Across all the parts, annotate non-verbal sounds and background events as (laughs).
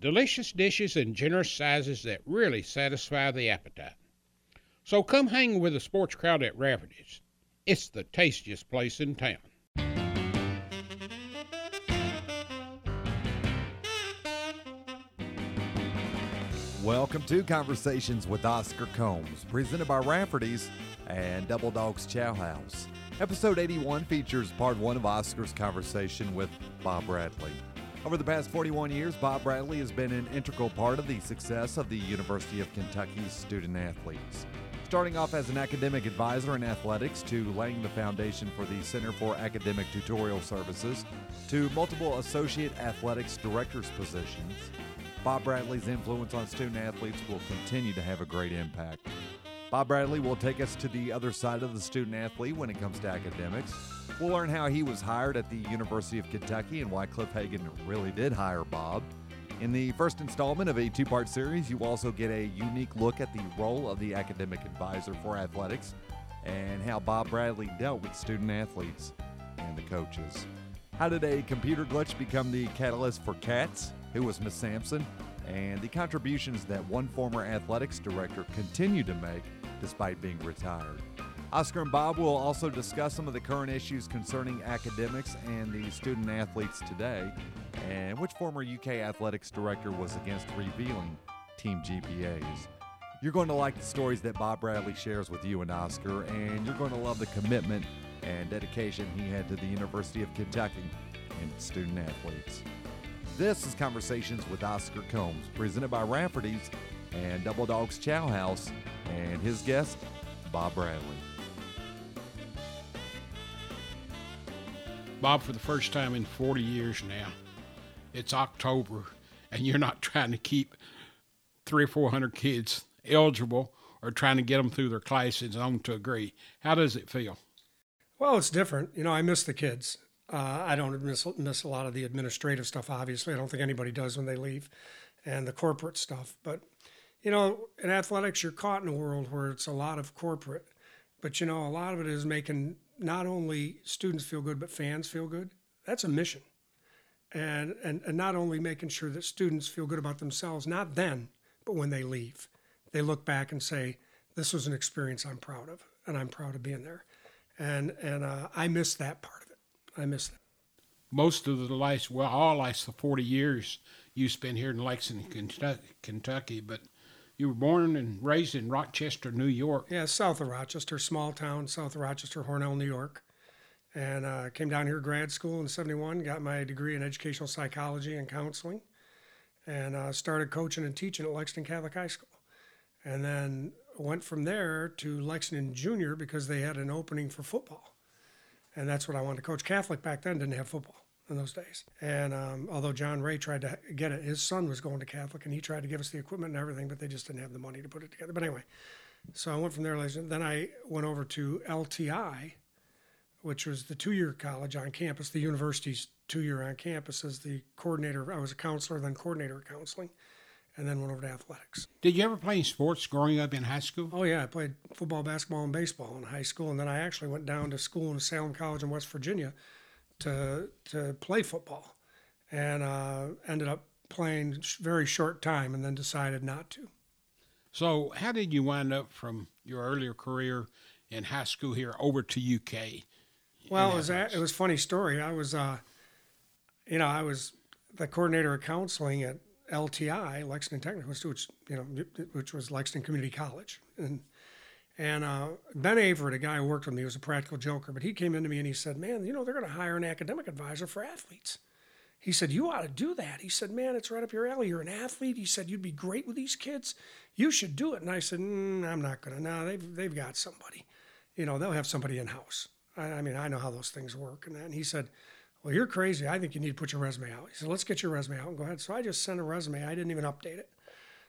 delicious dishes in generous sizes that really satisfy the appetite. So come hang with the sports crowd at Rafferty's. It's the tastiest place in town. Welcome to Conversations with Oscar Combs, presented by Rafferty's and Double Dogs Chow House. Episode 81 features part one of Oscar's conversation with Bob Bradley. Over the past 41 years, Bob Bradley has been an integral part of the success of the University of Kentucky's student athletes. Starting off as an academic advisor in athletics to laying the foundation for the Center for Academic Tutorial Services to multiple associate athletics directors positions, Bob Bradley's influence on student athletes will continue to have a great impact. Bob Bradley will take us to the other side of the student athlete when it comes to academics. We'll learn how he was hired at the University of Kentucky and why Cliff Hagan really did hire Bob. In the first installment of a two part series, you also get a unique look at the role of the academic advisor for athletics and how Bob Bradley dealt with student athletes and the coaches. How did a computer glitch become the catalyst for CATS? Who was Miss Sampson? And the contributions that one former athletics director continued to make despite being retired. Oscar and Bob will also discuss some of the current issues concerning academics and the student athletes today, and which former UK athletics director was against revealing team GPAs. You're going to like the stories that Bob Bradley shares with you and Oscar, and you're going to love the commitment and dedication he had to the University of Kentucky and student athletes. This is Conversations with Oscar Combs, presented by Rafferty's and Double Dogs Chow House, and his guest, Bob Bradley. Bob, for the first time in 40 years now, it's October, and you're not (laughs) trying to keep three or 400 kids eligible or trying to get them through their classes on to agree. How does it feel? Well, it's different. You know, I miss the kids. Uh, I don't miss, miss a lot of the administrative stuff, obviously. I don't think anybody does when they leave, and the corporate stuff. But, you know, in athletics, you're caught in a world where it's a lot of corporate. But, you know, a lot of it is making not only students feel good, but fans feel good. That's a mission. And, and, and not only making sure that students feel good about themselves, not then, but when they leave. They look back and say, this was an experience I'm proud of, and I'm proud of being there. And, and uh, I miss that part of it. I miss that. Most of the last, well, all last 40 years you spent here in Lexington, Kentucky, but you were born and raised in Rochester, New York. Yeah, south of Rochester, small town, south of Rochester, Hornell, New York. And uh, came down here grad school in 71, got my degree in educational psychology and counseling, and uh, started coaching and teaching at Lexington Catholic High School. And then went from there to Lexington Junior because they had an opening for football. And that's what I wanted to coach. Catholic back then didn't have football in those days. And um, although John Ray tried to get it, his son was going to Catholic, and he tried to give us the equipment and everything, but they just didn't have the money to put it together. But anyway, so I went from there. Then I went over to LTI, which was the two-year college on campus, the university's two-year on campus as the coordinator. I was a counselor, then coordinator of counseling, and then went over to athletics. Did you ever play sports growing up in high school? Oh yeah, I played football, basketball, and baseball in high school, and then I actually went down to school in Salem College in West Virginia to to play football, and uh, ended up playing very short time, and then decided not to. So, how did you wind up from your earlier career in high school here over to UK? Well, it was a, it was a funny story. I was, uh, you know, I was the coordinator of counseling at LTI, Lexington Technical Institute, which you know, which was Lexington Community College, and and uh, Ben Averett, a guy who worked with me, was a practical joker, but he came into me and he said, Man, you know, they're going to hire an academic advisor for athletes. He said, You ought to do that. He said, Man, it's right up your alley. You're an athlete. He said, You'd be great with these kids. You should do it. And I said, mm, I'm not going to. No, they've, they've got somebody. You know, they'll have somebody in house. I, I, mean, I know how those things work. And, and he said, Well, you're crazy. I think you need to put your resume out. He said, let's get your resume out and go ahead. So I just sent a resume. I didn't even update it.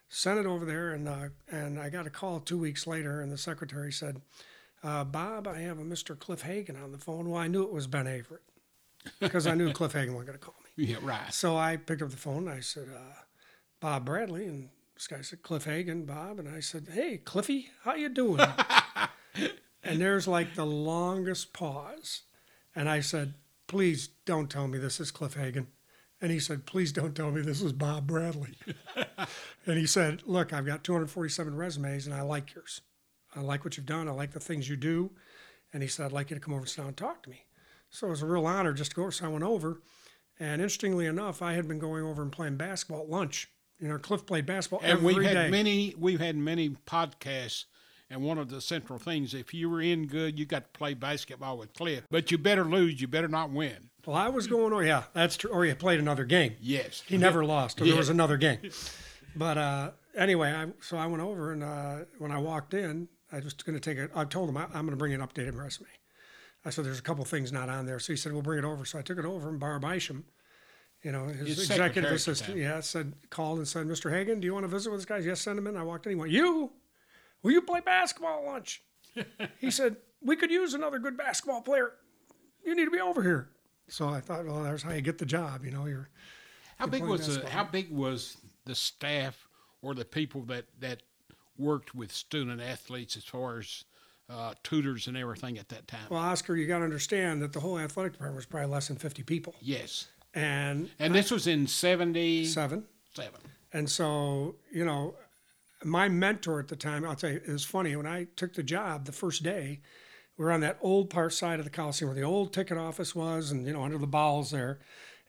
Sent it over there, and uh, and I got a call two weeks later, and the secretary said, uh, Bob, I have a Mr. Cliff Hagan on the phone. Well, I knew it was Ben Averett because I knew (laughs) Cliff Hagan wasn't going to call me. Yeah, right. So I picked up the phone and I said, uh, Bob Bradley, and this guy said Cliff Hagan, Bob, and I said, Hey, Cliffy, how you doing? (laughs) and there's like the longest pause, and I said, Please don't tell me this is Cliff Hagan. And he said, Please don't tell me this is Bob Bradley. (laughs) (laughs) and he said, Look, I've got 247 resumes and I like yours. I like what you've done. I like the things you do. And he said, I'd like you to come over and sit down and talk to me. So it was a real honor just to go over. So I went over. And interestingly enough, I had been going over and playing basketball at lunch. You know, Cliff played basketball And every we've had day. many we've had many podcasts and one of the central things, if you were in good, you got to play basketball with Cliff. But you better lose, you better not win. well, I was going, oh, yeah, that's true. Oh, or he played another game. Yes. He never lost. Or. There was another game. (laughs) But uh, anyway, I, so I went over, and uh, when I walked in, I was going to take it. I told him I, I'm going to bring an updated resume. I said, "There's a couple things not on there." So he said, "We'll bring it over." So I took it over, and Barb Isham, you know, his, His executive secretary at the assistant, yeah, said called and said, "Mr. Hagan, do you want to visit with this guy?" Yes, send him in. I walked in. He went, "You? Will you play basketball at lunch?" (laughs) he said, "We could use another good basketball player. You need to be over here." So I thought, well, that's how you get the job. You know, you're How big was the how big was the staff or the people that that worked with student athletes as far as uh, tutors and everything at that time? Well, Oscar, you got to understand that the whole athletic department was probably less than 50 people. yes. And And this was in seventy seven. seven. And so, you know, my mentor at the time, I'll tell you, it was funny. When I took the job the first day, we were on that old part side of the Coliseum where the old ticket office was and, you know, under the bowels there.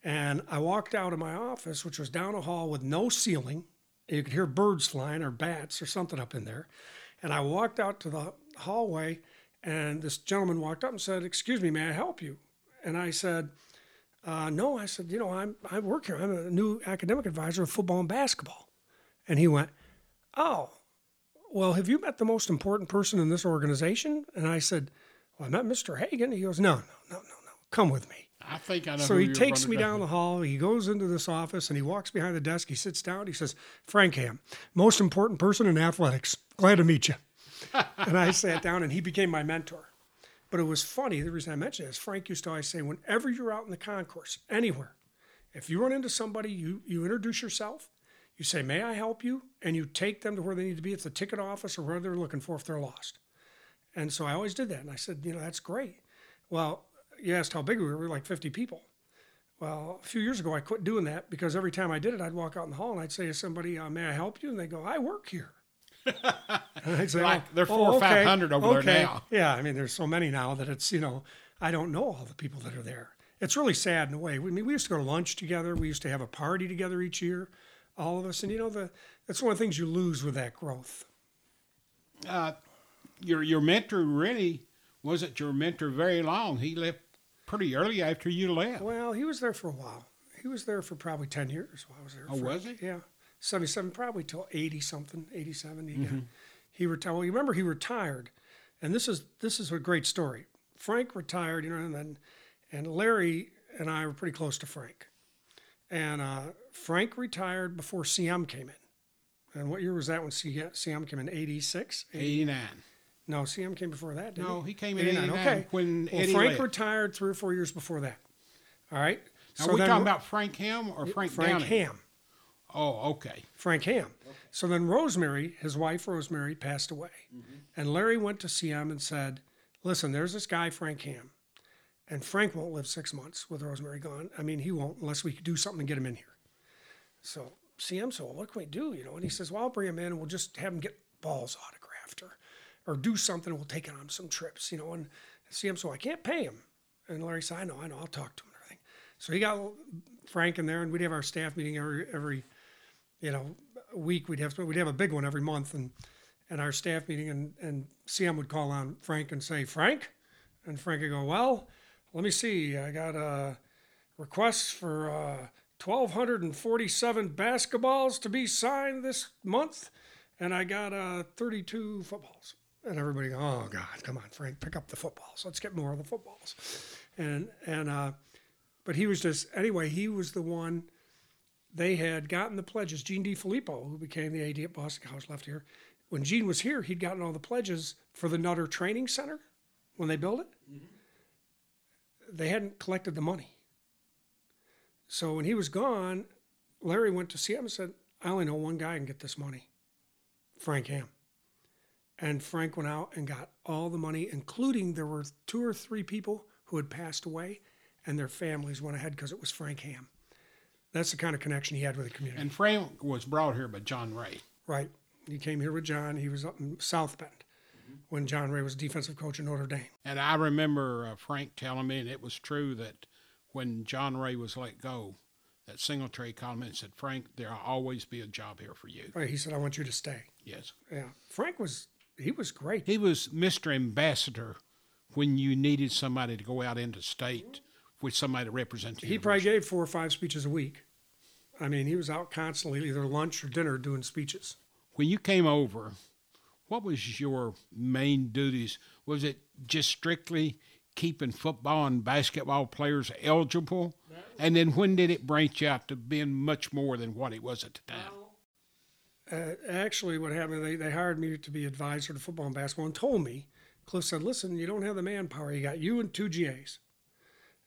And I walked out of my office, which was down a hall with no ceiling. You could hear birds flying or bats or something up in there. And I walked out to the hallway, and this gentleman walked up and said, Excuse me, may I help you? And I said, uh, No, I said, You know, I'm, I work here. I'm a new academic advisor of football and basketball. And he went, Oh, well, have you met the most important person in this organization? And I said, Well, I met Mr. Hagan. He goes, No, no, no, no, no. Come with me. I think I know. So he takes me down the hall. He goes into this office and he walks behind the desk. He sits down. He says, Frank Ham, most important person in athletics. Glad to meet you. (laughs) and I sat down and he became my mentor. But it was funny. The reason I mention it is Frank used to always say, whenever you're out in the concourse, anywhere, if you run into somebody, you, you introduce yourself, you say, May I help you? And you take them to where they need to be at the ticket office or where they're looking for if they're lost. And so I always did that. And I said, You know, that's great. Well, you asked how big we were. We were like 50 people. Well, a few years ago, I quit doing that because every time I did it, I'd walk out in the hall and I'd say to somebody, uh, "May I help you?" And they go, "I work here." (laughs) and I'd say, Like, "Oh, there are oh, four or okay, 500 over there now. Yeah, I mean, there's so many now that it's you know, I don't know all the people that are there. It's really sad in a way. I mean, we used to go to lunch together. We used to have a party together each year, all of us. And you know, the that's one of the things you lose with that growth. Uh, your your mentor really wasn't your mentor very long. He left pretty early after you left. Well, he was there for a while. He was there for probably 10 years while I was there. Oh, for- was he? Yeah. 77, probably till 80 something, 87. He, Mm-hmm. got, he retired. Well, you remember he retired. And this is this is a great story. Frank retired, you know, and then and Larry and I were pretty close to Frank. And uh, Frank retired before CM came in. And what year was that when CM came in? 86? Eighty nine. No, CM came before that, didn't No, he? came in 89 Okay. when well, Eddie Frank left. retired three or four years before that. All right. Are we talking about Frank Ham or Frank, Frank? Ham. Oh, okay. Frank Ham. So then Rosemary, his wife Rosemary, passed away. Mm-hmm. And Larry went to CM and said, Listen, there's this guy, Frank Ham. And Frank won't live six months with Rosemary gone. I mean, he won't unless we do something to get him in here. So CM said, Well, what can we do? You know, and he says, Well, I'll bring him in and we'll just have him get balls autographed or or do something, we'll take him on some trips, you know. And see him. So I can't pay him. And Larry said, I know, I know, I'll talk to him and everything. So he got Frank in there and we'd have our staff meeting every every you know, week we'd have we'd have a big one every month and and our staff meeting and and CM would call on Frank and say, Frank, and Frank would go, well, let me see, I got a request for uh, 1,247 basketballs to be signed this month, and I got uh, 32 footballs. And everybody go, oh God, come on, Frank, pick up the footballs. Let's get more of the footballs. And and uh, But he was just anyway. He was the one. They had gotten the pledges. Gene DiFilippo, who became the AD at Boston College, left here. When Gene was here, he'd gotten all the pledges for the Nutter Training Center when they built it. They hadn't collected the money. So when he was gone, Larry went to see him and said, I only know one guy can get this money Frank Ham. And Frank went out and got all the money, including there were two or three people who had passed away, and their families went ahead because it was Frank Ham. That's the kind of connection he had with the community. And Frank was brought here by John Ray. right. He came here with John. He was up in South Bend when John Ray was defensive coach at Notre Dame. And I remember uh, Frank telling me, and it was true, that when John Ray was let go, that Singletary called me and said, Frank, there'll always be a job here for you. Right. He said, I want you to stay. Yes. Yeah. Frank was, he was great. He was Mr. Ambassador when you needed somebody to go out into state with somebody to represent you. He probably gave four or five speeches a week. I mean, he was out constantly, either lunch or dinner, doing speeches. When you came over, what was your main duties? Was it just strictly keeping football and basketball players eligible? And then when did it branch out to being much more than what it was at the time? Uh, actually, what happened, they, they hired me to be advisor to football and basketball and told me, Cliff said, listen, you don't have the manpower. You got you and two GAs,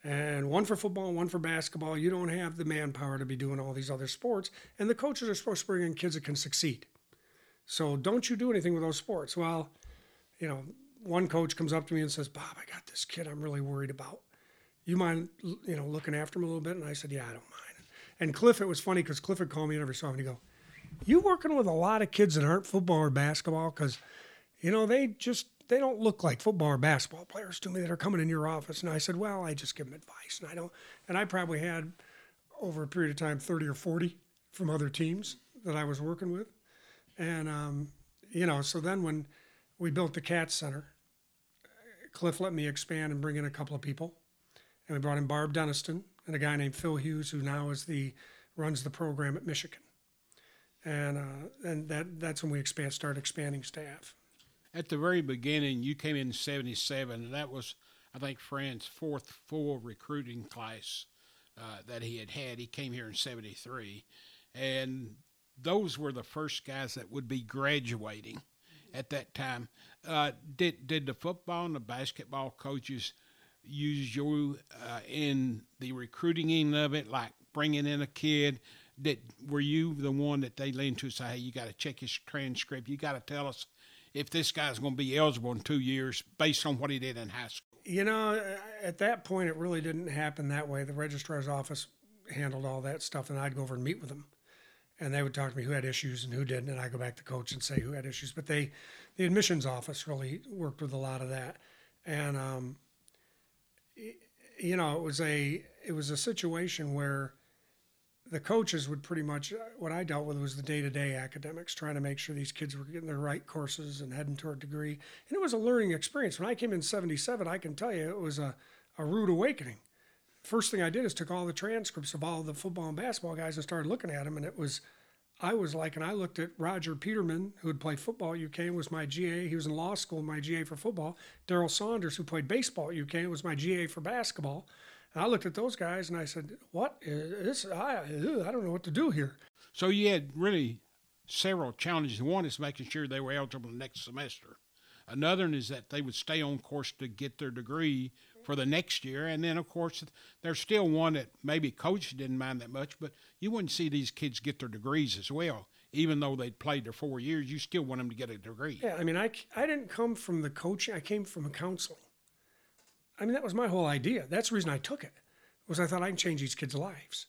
and one for football and one for basketball. You don't have the manpower to be doing all these other sports. And the coaches are supposed to bring in kids that can succeed. So don't you do anything with those sports. Well, you know, one coach comes up to me and says, Bob, I got this kid I'm really worried about. You mind, you know, looking after him a little bit? And I said, Yeah, I don't mind. And Cliff, it was funny because Cliff would call me and every so often. He go, You working with a lot of kids that aren't football or basketball? Because, you know, they just they don't look like football or basketball players to me that are coming in your office. And I said, Well, I just give them advice, and I don't. And I probably had over a period of time 30 or 40 from other teams that I was working with. And, um, you know, so then when we built the CAT Center, Cliff let me expand and bring in a couple of people. And we brought in Barb Deniston and a guy named Phil Hughes, who now is the runs the program at Michigan. And uh, and that that's when we expand started expanding staff. At the very beginning, you came in 77, and that was, I think, Fran's fourth full recruiting class uh, that he had had. He came here in 73. And those were the first guys that would be graduating at that time. Uh, did, did the football and the basketball coaches use you uh, in the recruiting end of it, like bringing in a kid? Did, were you the one that they leaned to say, hey, you got to check his transcript? You got to tell us if this guy's going to be eligible in two years based on what he did in high school. You know, at that point, it really didn't happen that way. The registrar's office handled all that stuff, and I'd go over and meet with them, and they would talk to me who had issues and who didn't, and I'd go back to coach and say who had issues. But they, the admissions office, really worked with a lot of that, and um, you know, it was a it was a situation where the coaches would pretty much uh, what I dealt with was the day to day academics, trying to make sure these kids were getting the right courses and heading toward degree. And it was a learning experience. When I came in '77, I can tell you it was a, a rude awakening. First thing I did is took all the transcripts of all the football and basketball guys and started looking at them, and it was. I was like, and I looked at Roger Peterman, who had played football at UK, was my GA. He was in law school, my GA for football. Daryl Saunders, who played baseball at UK, was my GA for basketball. And I looked at those guys and I said, "What is this? I, I don't know what to do here." So you had really several challenges. One is making sure they were eligible the next semester. Another one is that they would stay on course to get their degree for the next year. And then, of course, there's still one that maybe coach didn't mind that much, but you wouldn't see these kids get their degrees as well. Even though they'd played their four years, you still want them to get a degree. Yeah, I mean, I, I didn't come from the coaching. I came from a counseling. I mean, that was my whole idea. That's the reason I took it, was I thought I can change these kids' lives.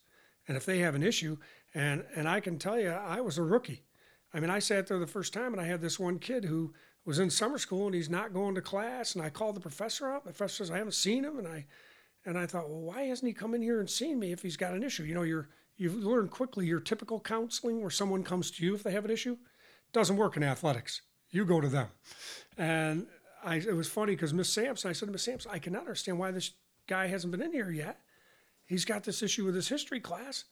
And if they have an issue, and, and I can tell you, I was a rookie. I mean, I sat there the first time and I had this one kid who was in summer school and he's not going to class. And I called the professor up. The professor says, I haven't seen him. And I, and I thought, well, why hasn't he come in here and seen me if he's got an issue? You know, you're, you've learned quickly your typical counseling where someone comes to you if they have an issue doesn't work in athletics. You go to them. And I, it was funny because Miss Sampson, I said to Miss Sampson, I cannot understand why this guy hasn't been in here yet. He's got this issue with his history class.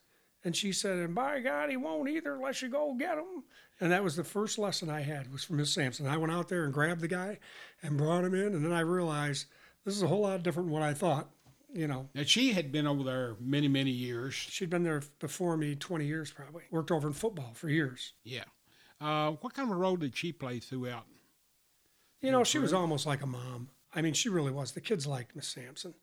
And she said, and by God, he won't either unless you go get him. And that was the first lesson I had was from Miss Sampson. I went out there and grabbed the guy and brought him in. And then I realized this is a whole lot different than what I thought. you know, Now she had been over there many, many years. she'd been there before me 20 years probably. Worked over in football for years. Yeah. Uh, what kind of role did she play throughout? You know, she was almost like a mom. I mean, she really was. The kids liked Miss Sampson.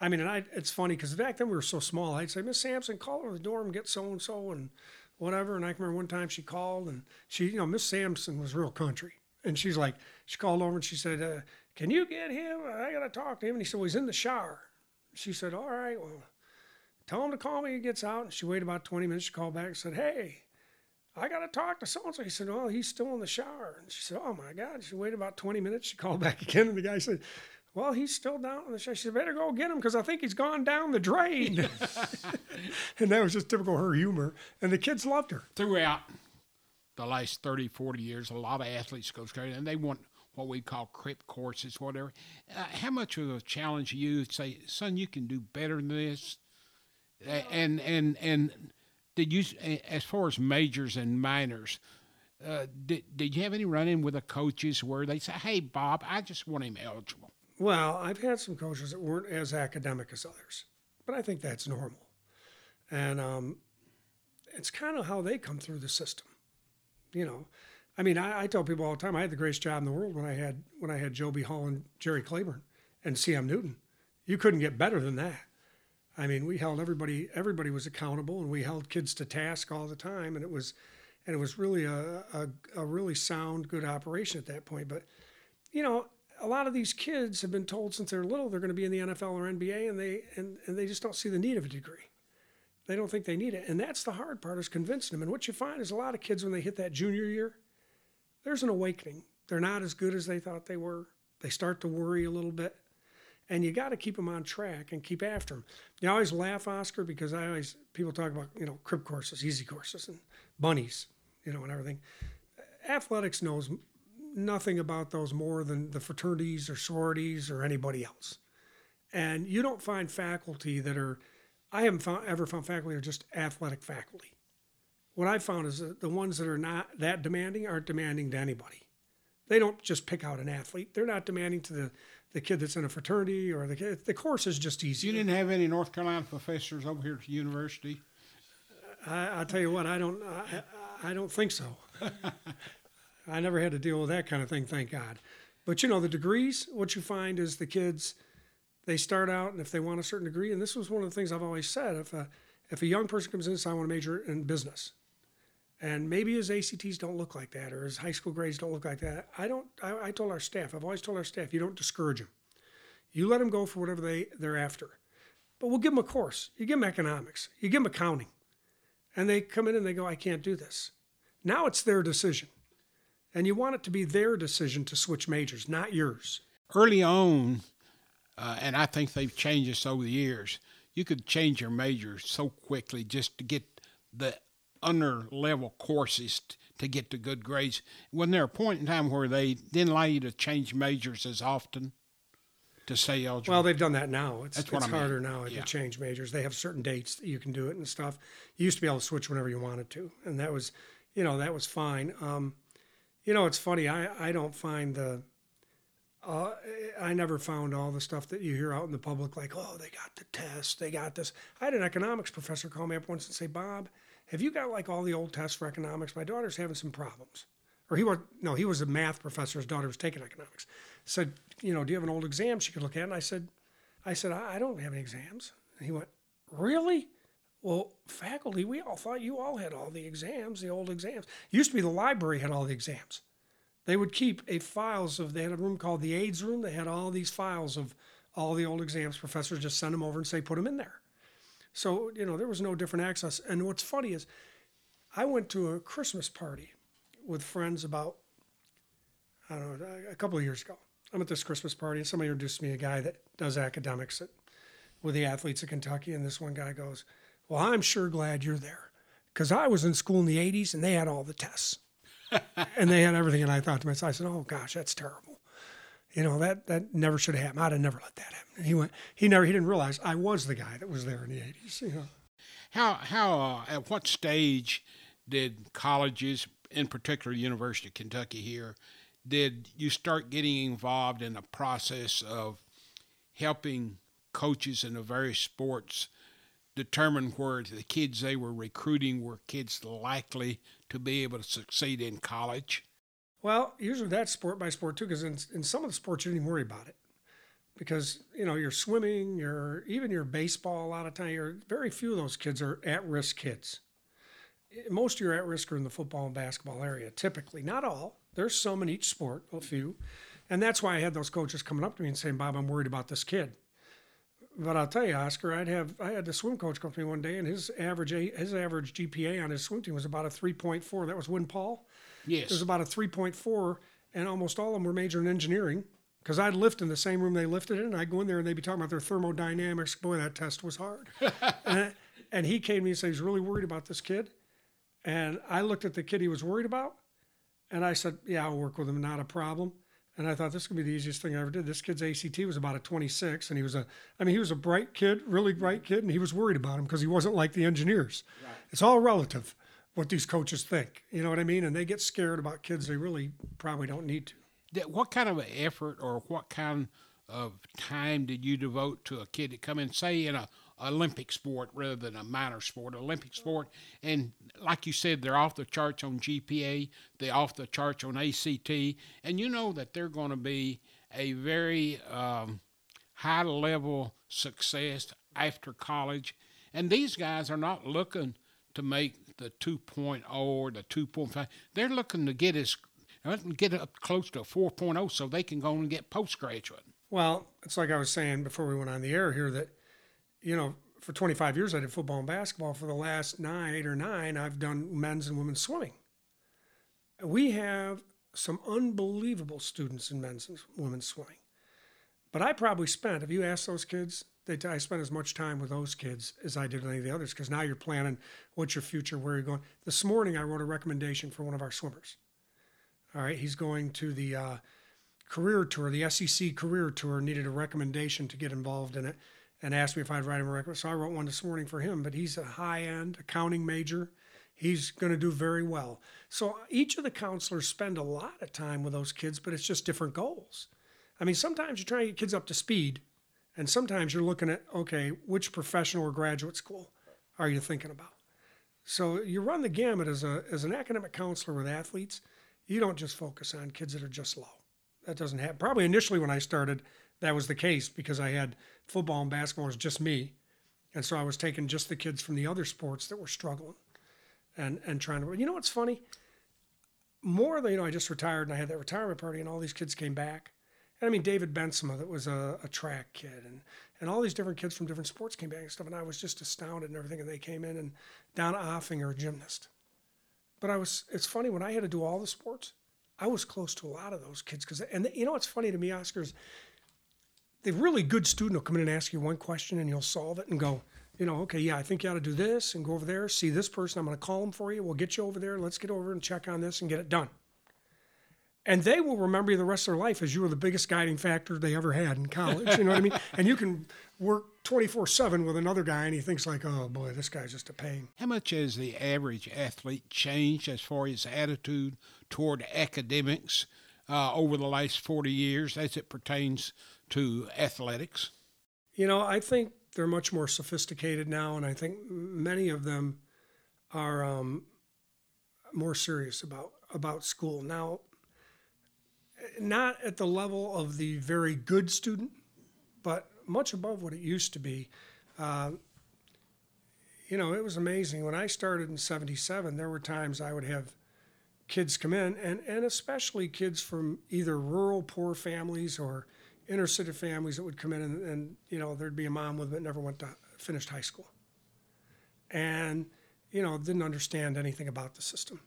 I mean, and I, it's funny because back then we were so small. I'd say, Miss Sampson, call her the dorm, get so and so, and whatever. And I can remember one time she called, and she, you know, Miss Sampson was real country, and she's like, she called over and she said, uh, "Can you get him? I got to talk to him." And he said, "Well, he's in the shower." She said, "All right, well, tell him to call me. He gets out." And she waited about 20 minutes. She called back and said, "Hey." I got to talk to so and so. He said, Well, he's still in the shower. And she said, Oh my God. She waited about 20 minutes. She called (laughs) back again, and the guy said, Well, he's still down in the shower. She said, Better go get him because I think he's gone down the drain. (laughs) (laughs) and that was just typical her humor. And the kids loved her. Throughout the last 30, 40 years, a lot of athletes go straight and they want what we call crip courses, whatever. Uh, how much of a challenge you say, son, you can do better than this? A- And, and, and did you, as far as majors and minors, uh, did, did you have any run in with the coaches where they say, hey, Bob, I just want him eligible? Well, I've had some coaches that weren't as academic as others, but I think that's normal. And um, it's kind of how they come through the system. You know, I mean, I, I tell people all the time I had the greatest job in the world when I had when I had Joe B. Hall and Jerry Claiborne and CM Newton. You couldn't get better than that. I mean, we held everybody everybody was accountable, and we held kids to task all the time, and it was and it was really a, a, a really sound, good operation at that point. But you know, a lot of these kids have been told since they're little they're going to be in the NFL or NBA, and they and, and they just don't see the need of a degree. They don't think they need it, and that's the hard part is convincing them. And what you find is a lot of kids when they hit that junior year, there's an awakening. They're not as good as they thought they were. They start to worry a little bit, and you got to keep them on track and keep after them. You always laugh, Oscar, because I always people talk about you know crib courses, easy courses, and bunnies, you know, and everything. Athletics knows nothing about those more than the fraternities or sororities or anybody else. And you don't find faculty that are, I haven't found, ever found faculty are just athletic faculty. What I've found is that the ones that are not that demanding aren't demanding to anybody. They don't just pick out an athlete. They're not demanding to the, the kid that's in a fraternity or the kid. The course is just easy. You didn't have any North Carolina professors over here at the university? I, I'll tell you what, I don't, I, I don't think so. (laughs) I never had to deal with that kind of thing, thank God. But you know, the degrees, what you find is the kids, they start out, and if they want a certain degree, and this was one of the things I've always said, if a, if a young person comes in and says, I want to major in business, and maybe his ACTs don't look like that, or his high school grades don't look like that, I don't, I, I told our staff, I've always told our staff, you don't discourage them. You let them go for whatever they, they're after. But we'll give them a course. You give them economics, you give them accounting. And they come in and they go, I can't do this. Now it's their decision. And you want it to be their decision to switch majors, not yours. early on, uh, and I think they've changed this over the years. You could change your major so quickly just to get the under level courses t- to get to good grades. Wasn't there a point in time where they didn't allow you to change majors as often to stay eligible? Well, they've done that now. It's, That's what it's I mean. harder now Yeah. to change majors. They have certain dates that you can do it and stuff. You used to be able to switch whenever you wanted to, and that was, you know, that was fine. Um, you know, it's funny. I I don't find the. Uh, I never found all the stuff that you hear out in the public, like, oh, they got the test, they got this. I had an economics professor call me up once and say, Bob, have you got like all the old tests for economics? My daughter's having some problems. Or he was, no, he was a math professor. His daughter was taking economics. Said, you know, do you have an old exam she could look at? And I said, I said, I, don't have any exams. And he went, really? Well, faculty, we all thought you all had all the exams, the old exams. It used to be the library had all the exams. They would keep a files of, they had a room called the AIDS room. They had all these files of all the old exams. Professors just send them over and say, put them in there. So, you know, there was no different access. And what's funny is I went to a Christmas party with friends about, I don't know, a couple of years ago. I'm at this Christmas party and somebody introduced me a guy that does academics at, with the athletes of Kentucky. And this one guy goes, Well, I'm sure glad you're there because I was in school in the 80s and they had all the tests (laughs) and they had everything. And I thought to myself, I said, Oh gosh, that's terrible. You know, that, that never should have happened. I'd have never let that happen. And he went, he never, he didn't realize I was the guy that was there in the 80s. You know, How how uh, at what stage did colleges, in particular University of Kentucky here, did you start getting involved in the process of helping coaches in the various sports determine where the kids they were recruiting were kids likely to be able to succeed in college? Well, usually that's sport by sport too, because in, in some of the sports you don't even worry about it, because you know you're swimming, you're even your baseball. A lot of time, you're very few of those kids are at risk kids. Eh, most of your at risk are in the football and basketball area, typically. Not all. There's some in each sport, a few, and that's why I had those coaches coming up to me and saying, "Bob, I'm worried about this kid." But I'll tell you, Oscar, I'd have I had the swim coach come to me one day, and his average his average GPA on his swim team was about a 3.4. That was Wynn Paul. Yes. It was about a 3.4, and almost all of them were majoring in engineering. Because I'd lift in the same room they lifted in, and I'd go in there and they'd be talking about their thermodynamics. Boy, that test was hard. (laughs) and, and he came to me and said he's really worried about this kid. And I looked at the kid he was worried about, and I said, "Yeah, I'll work with him, not a problem." And I thought this could be the easiest thing I ever did. This kid's ACT was about a 26, and he was a, I mean, he was a bright kid, really bright kid, and he was worried about him because he wasn't like the engineers. Right. It's all relative what these coaches think. You know what I mean? And they get scared about kids they really probably don't need to. What kind of effort or what kind of time did you devote to a kid to come in, say, in a Olympic sport rather than a minor sport, Olympic sport. And like you said, they're off the charts on GPA, they're off the charts on ACT, and you know that they're going to be a very um, high level success after college. And these guys are not looking to make the 2.0 or the 2.5. They're looking to get as uh, get up close to a 4.0 so they can go and get postgraduate. Well, it's like I was saying before we went on the air here that you know, for 25 years I did football and basketball. For the last nine, eight or nine, I've done men's and women's swimming. We have some unbelievable students in men's and women's swimming. But I probably spent, if you ask those kids, I spent as much time with those kids as I did with any of the others because now you're planning what's your future, where you're going. This morning I wrote a recommendation for one of our swimmers. All right, he's going to the uh, career tour, the SEC career tour, needed a recommendation to get involved in it and asked me if I'd write him a record. So I wrote one this morning for him, but he's a high end accounting major. He's going to do very well. So each of the counselors spend a lot of time with those kids, but it's just different goals. I mean, sometimes you're trying to get kids up to speed, and sometimes you're looking at, okay, which professional or graduate school are you thinking about? So you run the gamut as, a, as an academic counselor with athletes. You don't just focus on kids that are just low. That doesn't happen. Probably initially when I started, that was the case because I had football and basketball was just me, and so I was taking just the kids from the other sports that were struggling, and and trying to. You know what's funny? More than you know, I just retired and I had that retirement party, and all these kids came back. And I mean, David Bensema, that was a, a track kid, and and all these different kids from different sports came back and stuff, and I was just astounded and everything. And they came in, and Donna Offinger, a gymnast. But I was. It's funny when I had to do all the sports. I was close to a lot of those kids because, and you know what's funny to me, Oscars the really good student will come in and ask you one question and you'll solve it and go, you know, okay, yeah, I think you ought to do this and go over there, see this person. I'm going to call them for you. We'll get you over there. Let's get over and check on this and get it done. And they will remember you the rest of their life as you were the biggest guiding factor they ever had in college. You know what I mean? (laughs) And you can work 24 7 with another guy and he thinks, like, oh boy, this guy's just a pain. How much has the average athlete changed as far as attitude toward academics uh, over the last 40 years as it pertains to athletics? You know, I think they're much more sophisticated now, and I think many of them are um, more serious about about school now. Not at the level of the very good student, but much above what it used to be. Uh, you know, it was amazing when I started in '77. There were times I would have kids come in, and and especially kids from either rural poor families or inner city families that would come in and, and you know there'd be a mom with that never went to finished high school and you know didn't understand anything about the system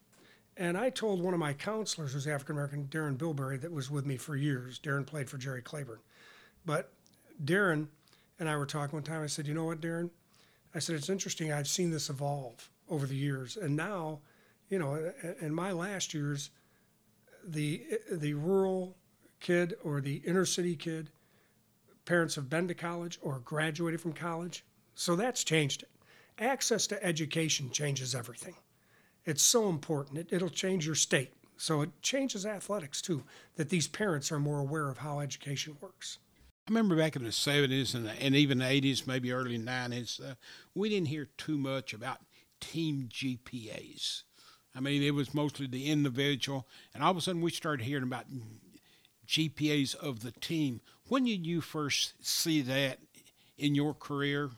and i told one of my counselors who's african american darren bilberry that was with me for years darren played for jerry claiborne but darren and i were talking one time i said you know what darren i said it's interesting i've seen this evolve over the years and now you know in my last years the the rural kid or the inner city kid, parents have been to college or graduated from college. So that's changed it. Access to education changes everything. It's so important. It, it'll change your state. So it changes athletics too, that these parents are more aware of how education works. I remember back in the 70s and, and even 80s, maybe early 90s, uh, we didn't hear too much about team GPAs. I mean, it was mostly the individual, and all of a sudden we started hearing about GPAs of the team. When did you first see that in your career?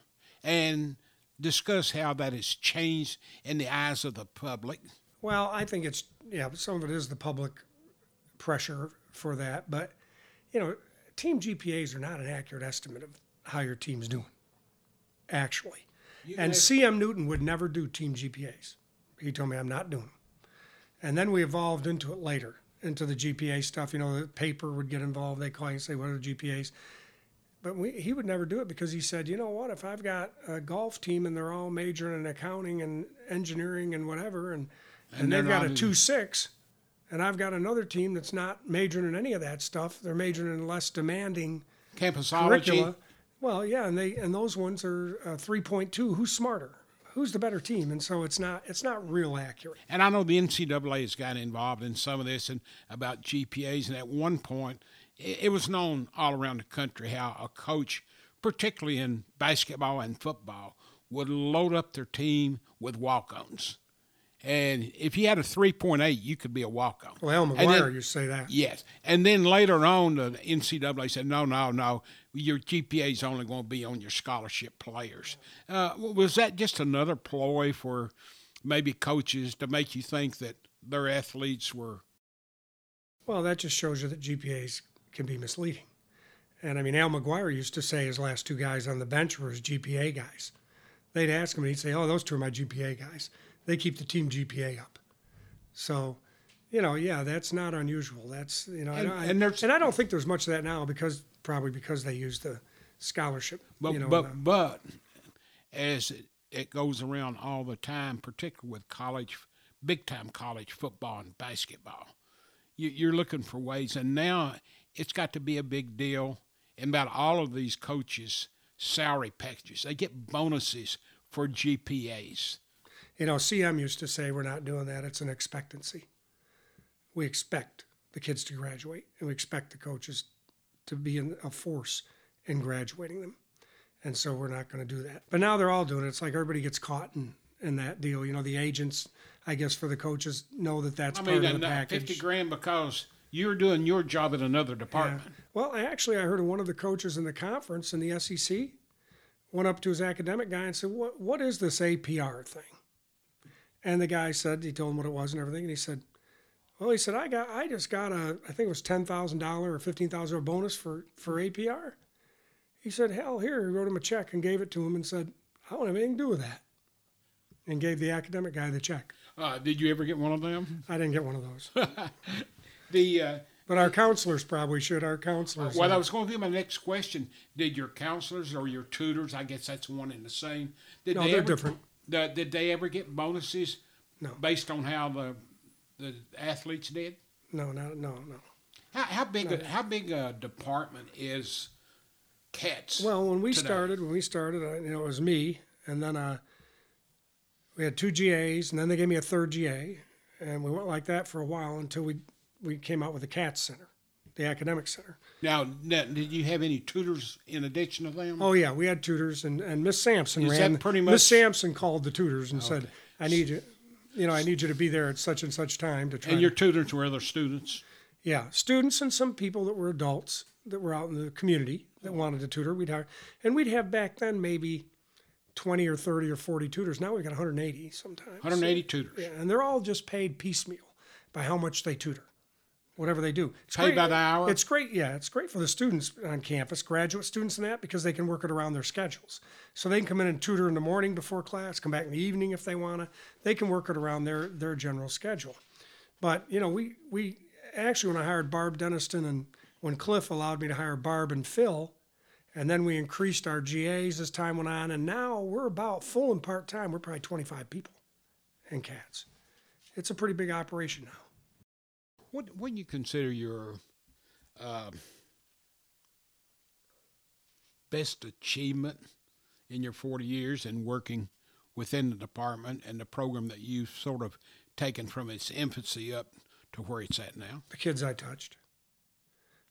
And discuss how that has changed in the eyes of the public. Well, I think it's yeah, some of it is the public pressure for that, but you know, team GPAs are not an accurate estimate of how your team's doing. Actually, you and CM Newton would never do team GPAs. He told me I'm not doing them. And then we evolved into it later, into the GPA stuff. You know, the paper would get involved. They call you and say, "What are the GPAs?" But we, he would never do it because he said, you know what, if I've got a golf team and they're all majoring in accounting and engineering and whatever, and, and, and they've got a 2 6, and I've got another team that's not majoring in any of that stuff, they're majoring in less demanding campusology. Curricula. Well, yeah, and they and those ones are uh, 3.2. Who's smarter? Who's the better team? And so it's not it's not real accurate. And I know the NCAA has gotten involved in some of this and about GPAs. And at one point, it was known all around the country how a coach, particularly in basketball and football, would load up their team with walk-ons. And if you had a 3.8, you could be a walk-on. Well, Al McGuire used to say that. Yes. And then later on, the NCAA said, no, no, no, your GPA is only going to be on your scholarship players. Uh, was that just another ploy for maybe coaches to make you think that their athletes were? Well, that just shows you that GPAs can be misleading. And I mean, Al McGuire used to say his last two guys on the bench were his GPA guys. They'd ask him, and he'd say, "Oh, those two are my GPA guys. They keep the team GPA up." So, you know, yeah, that's not unusual. That's you know, and, I, and, and I don't think there's much of that now because probably because they use the scholarship. But you know, but but as it, it goes around all the time, particularly with college, big time college football and basketball, you, you're looking for ways, and now it's got to be a big deal. And about all of these coaches' salary packages, they get bonuses for GPAs. You know, CM used to say, We're not doing that. It's an expectancy. We expect the kids to graduate, and we expect the coaches to be in a force in graduating them. And so we're not going to do that. But now they're all doing it. It's like everybody gets caught in, in that deal. You know, the agents, I guess, for the coaches know that that's I part of the package. 50 grand because you're doing your job in another department. Yeah. Well, actually, I heard one of the coaches in the conference in the SEC went up to his academic guy and said, "What what is this APR thing?" And the guy said he told him what it was and everything, and he said, "Well, he said I got I just got a I think it was ten thousand dollar or fifteen thousand dollar bonus for for APR." He said, "Hell, here." He wrote him a check and gave it to him and said, "I don't have anything to do with that," and gave the academic guy the check. Uh, did you ever get one of them? I didn't get one of those. (laughs) The uh, but our counselors probably should. Our counselors. Well, I was going to be my next question. Did your counselors or your tutors? I guess that's one and the same. Did no, they they're ever, different. The, did they ever get bonuses? No. Based on how the the athletes did. No, no, no, no. How, how big no. a, how big a department is cats? Well, when we today? started, when we started, you know, it was me, and then uh, we had two GAs, and then they gave me a third GA, and we went like that for a while until we we came out with the CATS Center, the academic center. Now, did you have any tutors in addition to them? Oh yeah, we had tutors, and, and Miss Sampson Is ran. That pretty much. Miss Sampson called the tutors and oh, okay. said, "I need you, you know, I need you to be there at such and such time to try." And your to, tutors were other students. Yeah, students and some people that were adults that were out in the community that wanted to tutor. We'd hire, and we'd have back then maybe 20 or 30 or 40 tutors. Now we've got 180 sometimes. 180 so, tutors. Yeah, and they're all just paid piecemeal by how much they tutor whatever they do. It's Paid great. by the hour. It's great. Yeah, it's great for the students on campus, graduate students and that, because they can work it around their schedules. So they can come in and tutor in the morning before class, come back in the evening if they want to. They can work it around their their general schedule. But you know, we we actually when I hired Barb Denniston and when Cliff allowed me to hire Barb and Phil, and then we increased our GAs as time went on, and now we're about full and part time. We're probably 25 people and cats. It's a pretty big operation now. What what you consider your uh, best achievement in your 40 years in working within the department and the program that you've sort of taken from its infancy up to where it's at now? The kids I touched.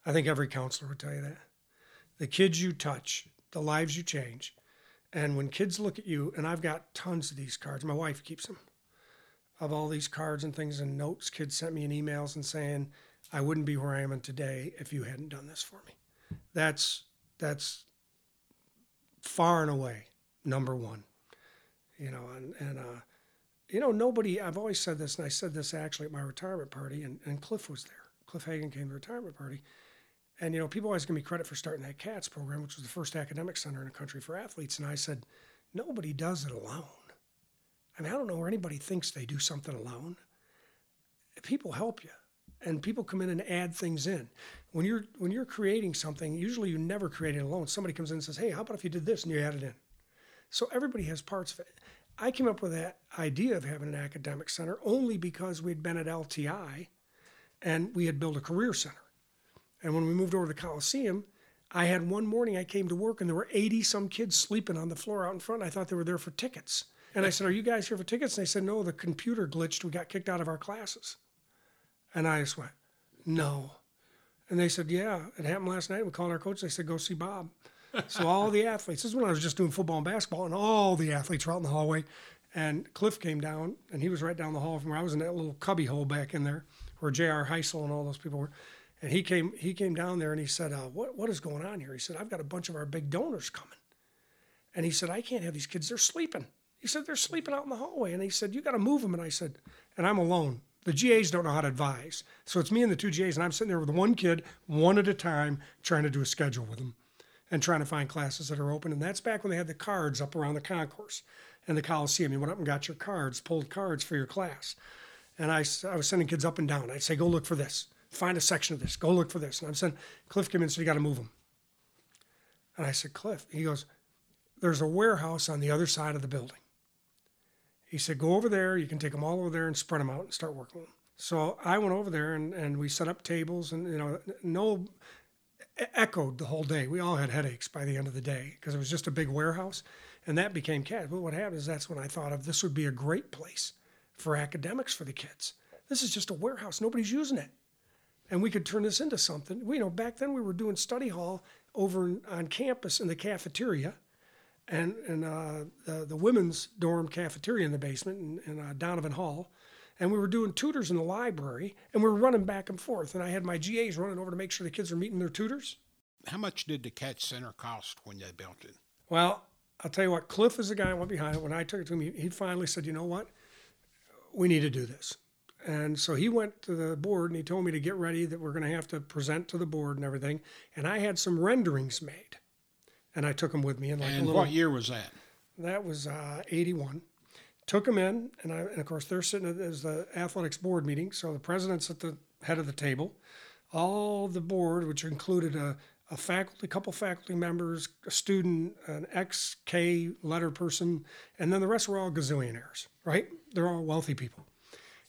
I think every counselor would tell you that. the kids you touch, the lives you change. And when kids look at you, and I've got tons of these cards, my wife keeps them, of all these cards and things and notes. Kids sent me in emails and saying, I wouldn't be where I am today if you hadn't done this for me. That's that's far and away number one. You know, and, and uh, you know, nobody I've always said this, and I said this actually at my retirement party, and, and Cliff was there. Cliff Hagan came to the retirement party. And you know, people always give me credit for starting that CATS program, which was the first academic center in the country for athletes. And I said, nobody does it alone. I mean, I don't know where anybody thinks they do something alone. People help you, and people come in and add things in. When you're when you're creating something, usually you never create it alone. Somebody comes in and says, "Hey, how about if you did this and you add it in?" So everybody has parts of it. I came up with that idea of having an academic center only because we'd been at LTI, and we had built a career center. And when we moved over to the Coliseum, I had one morning I came to work and there were 80 some kids sleeping on the floor out in front. I thought they were there for tickets. And I said, Are you guys here for tickets? And they said, No, the computer glitched. We got kicked out of our classes. And I just went, No. And they said, Yeah, it happened last night. We called our coach. They said, Go see Bob. so all the athletes, this is when I was just doing football and basketball, and all the athletes were out in the hallway. And Cliff came down, and he was right down the hall from where I was in that little cubby hole back in there where J.R. Heisel and all those people were. And he came he came down there and he said, uh, what, what is going on here? He said, I've got a bunch of our big donors coming. And he said, I can't have these kids. They're sleeping. He said, they're sleeping out in the hallway. And he said, you got to move them. And I said, and I'm alone. The GAs don't know how to advise. So it's me and the two GAs, and I'm sitting there with one kid, one at a time, trying to do a schedule with them and trying to find classes that are open. And that's back when they had the cards up around the concourse and the Coliseum. You went up and got your cards, pulled cards for your class. And I, I was sending kids up and down. I'd say, go look for this find a section of this. Go look for this. And I'm saying, Cliff came in and said, you got to move them. And I said, Cliff. He goes, there's a warehouse on the other side of the building. He said, go over there. You can take them all over there and spread them out and start working them. So I went over there and, and we set up tables and, you know, no, echoed the whole day. We all had headaches by the end of the day because it was just a big warehouse. And that became CAD. But what happened is that's when I thought of this would be a great place for academics for the kids. This is just a warehouse. Nobody's using it and we could turn this into something. We, you know, back then we were doing study hall over on campus in the cafeteria, and and uh, the, the women's dorm cafeteria in the basement in, in uh, Donovan Hall, and we were doing tutors in the library, and we were running back and forth. And I had my GAs running over to make sure the kids were meeting their tutors. How much did the CATS Center cost when they built it? Well, I'll tell you what. Cliff is the guy who went behind it. When I took it to him, he finally said, "You know what? We need to do this." And so he went to the board and he told me to get ready that we're going to have to present to the board and everything. And I had some renderings made, and I took them with me. And like and little, what year was that? That was uh, 81. Took them in, and, I, and of course they're sitting at as the athletics board meeting. So the president's at the head of the table. All the board, which included a, a faculty, couple faculty members, a student, an ex-K letter person, and then the rest were all gazillionaires, right? They're all wealthy people.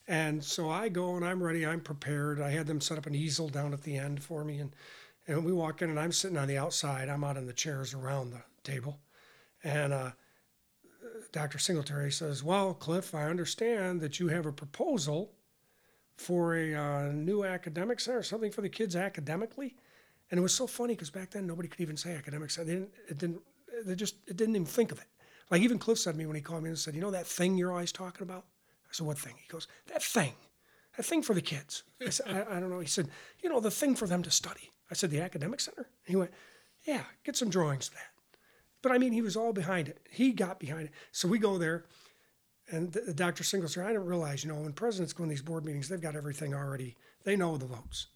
And so I go and I'm ready, I'm prepared. I had them set up an easel down at the end for me. And, and we walk in and I'm sitting on the outside. I'm out in the chairs around the table. And uh, Dr. Singletary says, Well, Cliff, I understand that you have a proposal for a uh, new academic center, something for the kids academically. And it was so funny because back then nobody could even say academic center. They didn't, it didn't, they just, it didn't even think of it. Like even Cliff said to me when he called me and said, You know that thing you're always talking about? I said, what thing? He goes, that thing, that thing for the kids. I said, I, I don't know. He said, you know, the thing for them to study. I said, the academic center? He went, yeah, get some drawings of that. But I mean, he was all behind it. He got behind it. So we go there, and the, the Dr. Singletary, I didn't realize, you know, when presidents go in these board meetings, they've got everything already. They know the votes.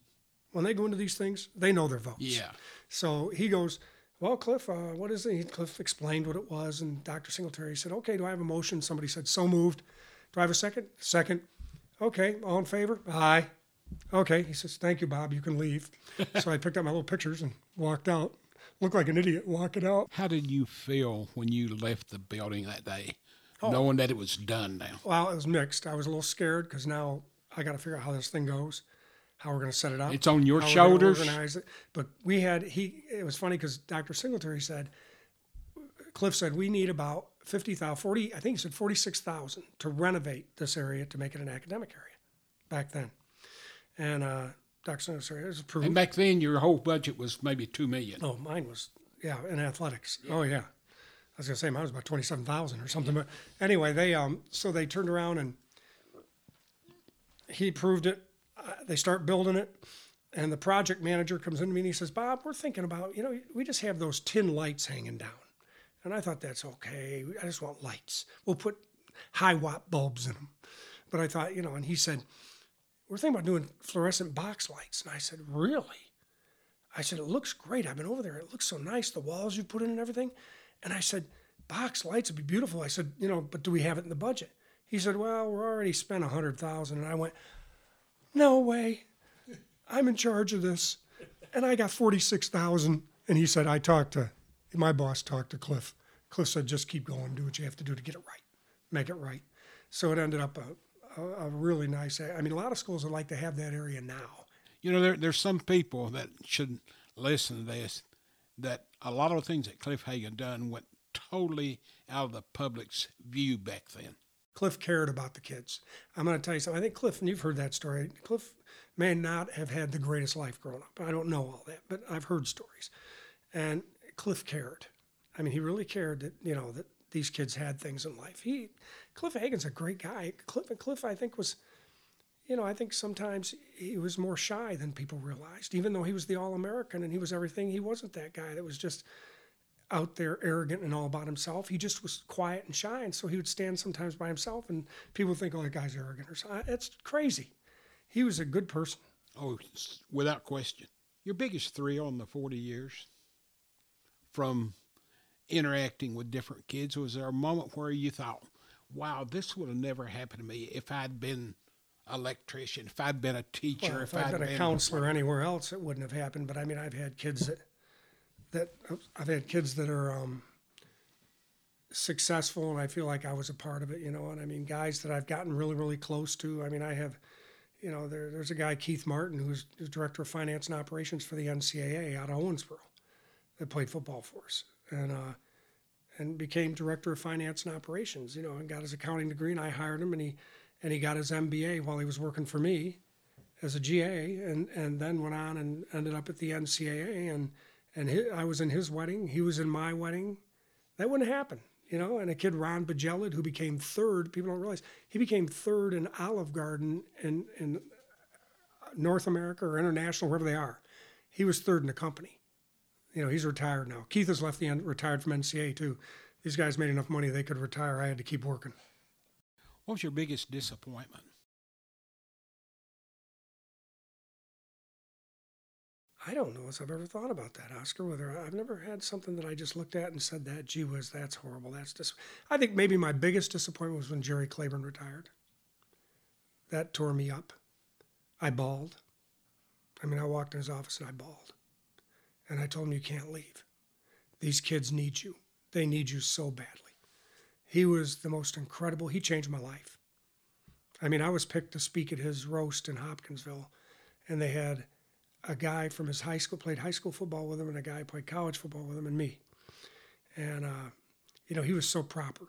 When they go into these things, they know their votes. Yeah. So he goes, well, Cliff, uh, what is it? Cliff explained what it was, and Dr. Singletary said, okay, do I have a motion? Somebody said, so moved. Do I have a second? Second. Okay, all in favor? Aye. Okay, he says, thank you, Bob. You can leave. (laughs) so I picked up my little pictures and walked out. Looked like an idiot walking out. How did you feel when you left the building that day, oh. knowing that it was done now? Well, it was mixed. I was a little scared because now I got to figure out how this thing goes, how we're going to set it up. It's on your shoulders. Organize it. But we had he. It was funny because Dr. Singletary said, Cliff said we need about 50,000, 40, I think he said 46,000 to renovate this area to make it an academic area back then. And uh, a row. It was approved. And back then, your whole budget was maybe two million. Oh, mine was yeah in athletics. Oh yeah, I was gonna say mine was about twenty seven thousand or something. But anyway, they um so they turned around and he proved it. Uh, they start building it, and the project manager comes in to me and he says, "Bob, we're thinking about you know we just have those tin lights hanging down." And I thought that's okay. I just want lights. We'll put high watt bulbs in them. But I thought, you know, and he said, we're thinking about doing fluorescent box lights. And I said, really? I said, it looks great. I've been over there. It looks so nice, the walls you put in and everything. And I said, box lights would be beautiful. I said, you know, but do we have it in the budget? He said, well, we're already spent a hundred thousand. And I went, no way. I'm in charge of this. And I got 46,000. And he said, I talked to, my boss talked to Cliff. Cliff said, just keep going, do what you have to do to get it right, make it right. So it ended up a, a, a really nice, I mean, a lot of schools would like to have that area now. You know, there, there's some people that should listen to this that a lot of the things that Cliff Hagan done went totally out of the public's view back then. Cliff cared about the kids. I'm going to tell you something. I think Cliff, and you've heard that story, Cliff may not have had the greatest life growing up. I don't know all that, but I've heard stories. And Cliff cared. I mean, he really cared that, you know, that these kids had things in life. He, Cliff Hagan's a great guy. Cliff, Cliff, I think was, you know, I think sometimes he was more shy than people realized. Even though he was the All-American and he was everything, he wasn't that guy that was just out there arrogant and all about himself. He just was quiet and shy, and so he would stand sometimes by himself, and people would think, "Oh, that guy's arrogant," or something. It's crazy. He was a good person. Oh, without question. Your biggest thrill in the 40 years from interacting with different kids? Was there a moment where you thought, wow, this would have never happened to me if I'd been an electrician, if I'd been a teacher, well, if, if I'd, I'd been, been a counselor anywhere else, it wouldn't have happened. But I mean, I've had kids that that I've had kids that are um, successful, and I feel like I was a part of it. You know, and I mean, guys that I've gotten really, really close to. I mean, I have. You know, there, there's a guy, Keith Martin, who's, who's director of finance and operations for the NCAA out of Owensboro, that played football for us. And uh, and became director of finance and operations. You know, and got his accounting degree, and I hired him, and he and he got his MBA while he was working for me as a GA, and and then went on and ended up at the NCAA, and and his, I was in his wedding, he was in my wedding. That wouldn't happen, you know. And a kid, Ron Bajelid, who became third, people don't realize he became third in Olive Garden in in North America or international, wherever they are. He was third in the company you know, he's retired now. Keith has left the end, retired from NCAA too. These guys made enough money they could retire. I had to keep working. What was your biggest disappointment? I don't know if I've ever thought about that, Oscar. Whether I've never had something that I just looked at and said that, gee whiz, that's horrible. That's dis-. I think maybe my biggest disappointment was when Jerry Claiborne retired. That tore me up. I bawled. I mean, I walked in his office and I bawled. And I told him, You can't leave. These kids need you. They need you so badly. He was the most incredible, he changed my life. I mean, I was picked to speak at his roast in Hopkinsville, and they had a guy from his high school played high school football with him, and a guy played college football with him, and me. And uh, you know, he was so proper.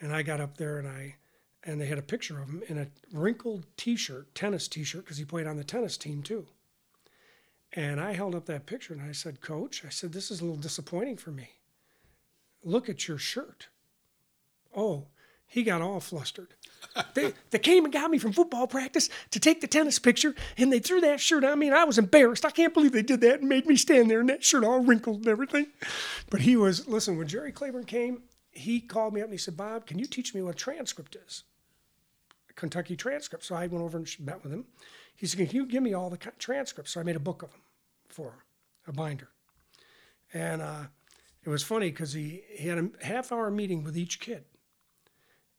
And I got up there, and I and they had a picture of him in a wrinkled T-shirt, tennis T-shirt, because he played on the tennis team too. And I held up that picture and I said, Coach, I said, this is a little disappointing for me. Look at your shirt. Oh, he got all flustered. (laughs) they, they came and got me from football practice to take the tennis picture, and they threw that shirt on me, and I was embarrassed. I can't believe they did that and made me stand there in that shirt all wrinkled and everything. But he was, listen, when Jerry Claiborne came, he called me up and he said, Bob, can you teach me what a transcript is? A Kentucky transcript. So I went over and met with him. He said, Can you give me all the transcripts? So I made a book of them for him, a binder. And uh, it was funny because he, he had a half hour meeting with each kid.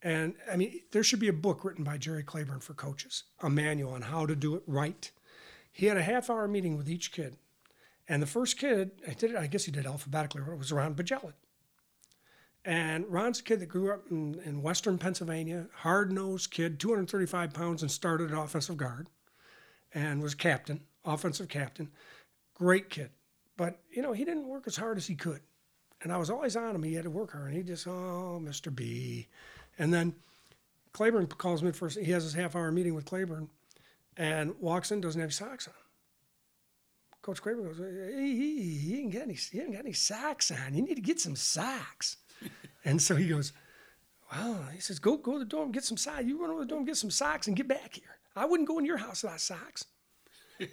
And I mean, there should be a book written by Jerry Claiborne for coaches, a manual on how to do it right. He had a half hour meeting with each kid. And the first kid, I did I guess he did alphabetically, it was Ron Bajelid. And Ron's a kid that grew up in, in western Pennsylvania, hard nosed kid, 235 pounds, and started offensive guard and was captain, offensive captain. Great kid. But, you know, he didn't work as hard as he could. And I was always on him. He had to work hard. And he just, oh, Mr. B. And then Claiborne calls me first. He has his half hour meeting with Claiborne and walks in, doesn't have socks on. Coach Claiborne goes, he, he, he, ain't got any, he ain't got any socks on. You need to get some socks. (laughs) and so he goes, well, he says, go go to the dorm, get some socks. You run over to the dorm, get some socks, and get back here. I wouldn't go in your house without socks.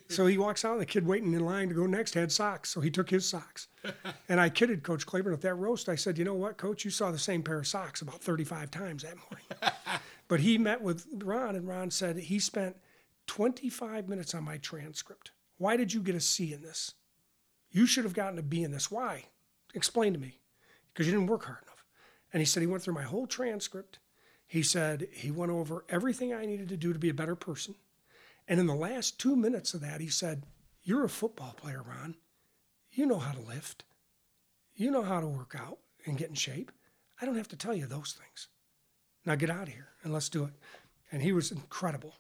So he walks out. and The kid waiting in line to go next had socks, so he took his socks. (laughs) and I kidded Coach Claiborne at that roast. I said, "You know what, Coach? You saw the same pair of socks about 35 times that morning." (laughs) but he met with Ron, and Ron said he spent 25 minutes on my transcript. Why did you get a C in this? You should have gotten a B in this. Why? Explain to me. Because you didn't work hard enough. And he said he went through my whole transcript. He said he went over everything I needed to do to be a better person. And in the last two minutes of that, he said, You're a football player, Ron. You know how to lift. You know how to work out and get in shape. I don't have to tell you those things. Now get out of here and let's do it. And he was incredible.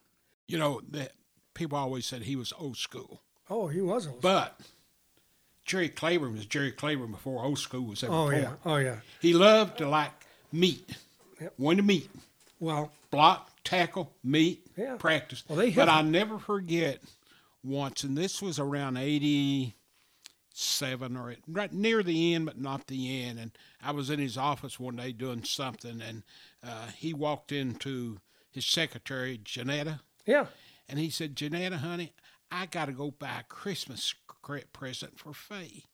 You know, that people always said he was old school. Oh, he was old But Jerry Claiborne was Jerry Claiborne before old school was ever Oh, born. yeah. Oh, yeah. He loved to like meat. Yep. Wanted to meet. Well, block, tackle, meet, Yeah. practice. Well, they but I never forget once, and this was around '87 or right near the end, but not the end. And I was in his office one day doing something, and uh, he walked into his secretary, Janetta, yeah. and he said, "Janetta, honey, I got to go buy a Christmas present for Faye."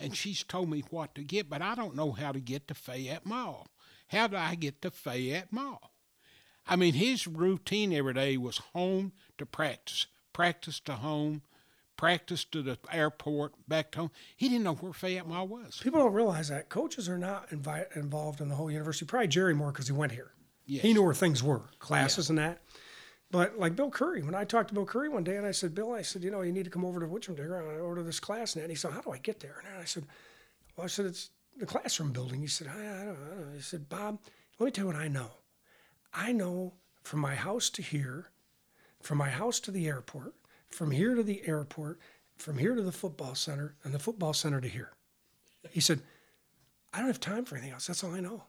And she's told me what to get, but I don't know how to get to Fayette Mall. How do I get to Fayette Mall? I mean, his routine every day was home to practice, practice to home, practice to the airport, back to home. He didn't know where Fayette Mall was. People don't realize that coaches are not invi- involved in the whole university. Probably Jerry more because he went here. Yes. He knew where things were, classes and that. But like Bill Curry, when I talked to Bill Curry one day and I said, Bill, I said, you know, you need to come over to Witcham-Digger and I order uh, this class and that. And he said, how do I get there? And I said, well, I said, it's the classroom building. He said, I, I, don't, I don't know. He said, Bob, let me tell you what I know. I know from my house to here, from my house to the airport, from here to the airport, from here to the football center, and the football center to here. He said, I don't have time for anything else. That's all I know.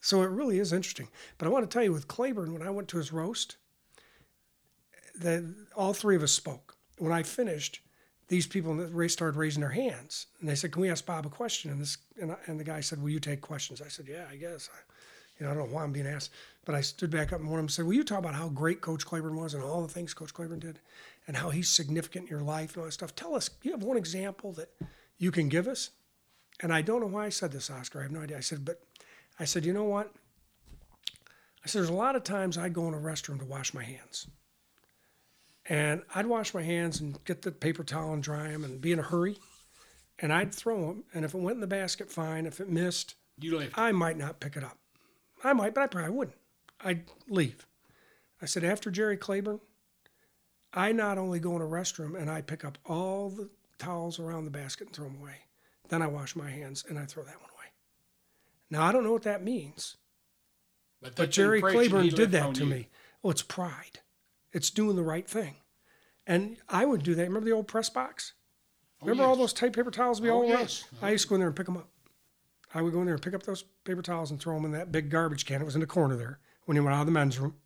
So it really is interesting. But I want to tell you with Claiborne, when I went to his roast, that all three of us spoke. When I finished, these people in the race started raising their hands, and they said, "Can we ask Bob a question?" And this and, I, and the guy said, "Will you take questions?" I said, "Yeah, I guess." I, you know, I don't know why I'm being asked, but I stood back up and one of them said, "Will you talk about how great Coach Claiborne was and all the things Coach Claiborne did, and how he's significant in your life and all that stuff? Tell us. You have one example that you can give us?" And I don't know why I said this, Oscar. I have no idea. I said, but I said, you know what? I said, there's a lot of times I go in a restroom to wash my hands. And I'd wash my hands and get the paper towel and dry them and be in a hurry. And I'd throw them. And if it went in the basket, fine. If it missed. I might not pick it up. I might, but I probably wouldn't. I'd leave. I said, after Jerry Claiborne, I not only go in a restroom and I pick up all the towels around the basket and throw them away. Then I wash my hands and I throw that one away. Now, I don't know what that means, But, but Jerry Claiborne did that to you. me. Oh, it's pride. It's doing the right thing. And I would do that. Remember the old press box? Remember all Oh, those tight paper towels we Oh, all around? yes. I used to go in there and pick them up. I would go in there and pick up those paper towels and throw them in that big garbage can. It was in the corner there when he went out of the men's room,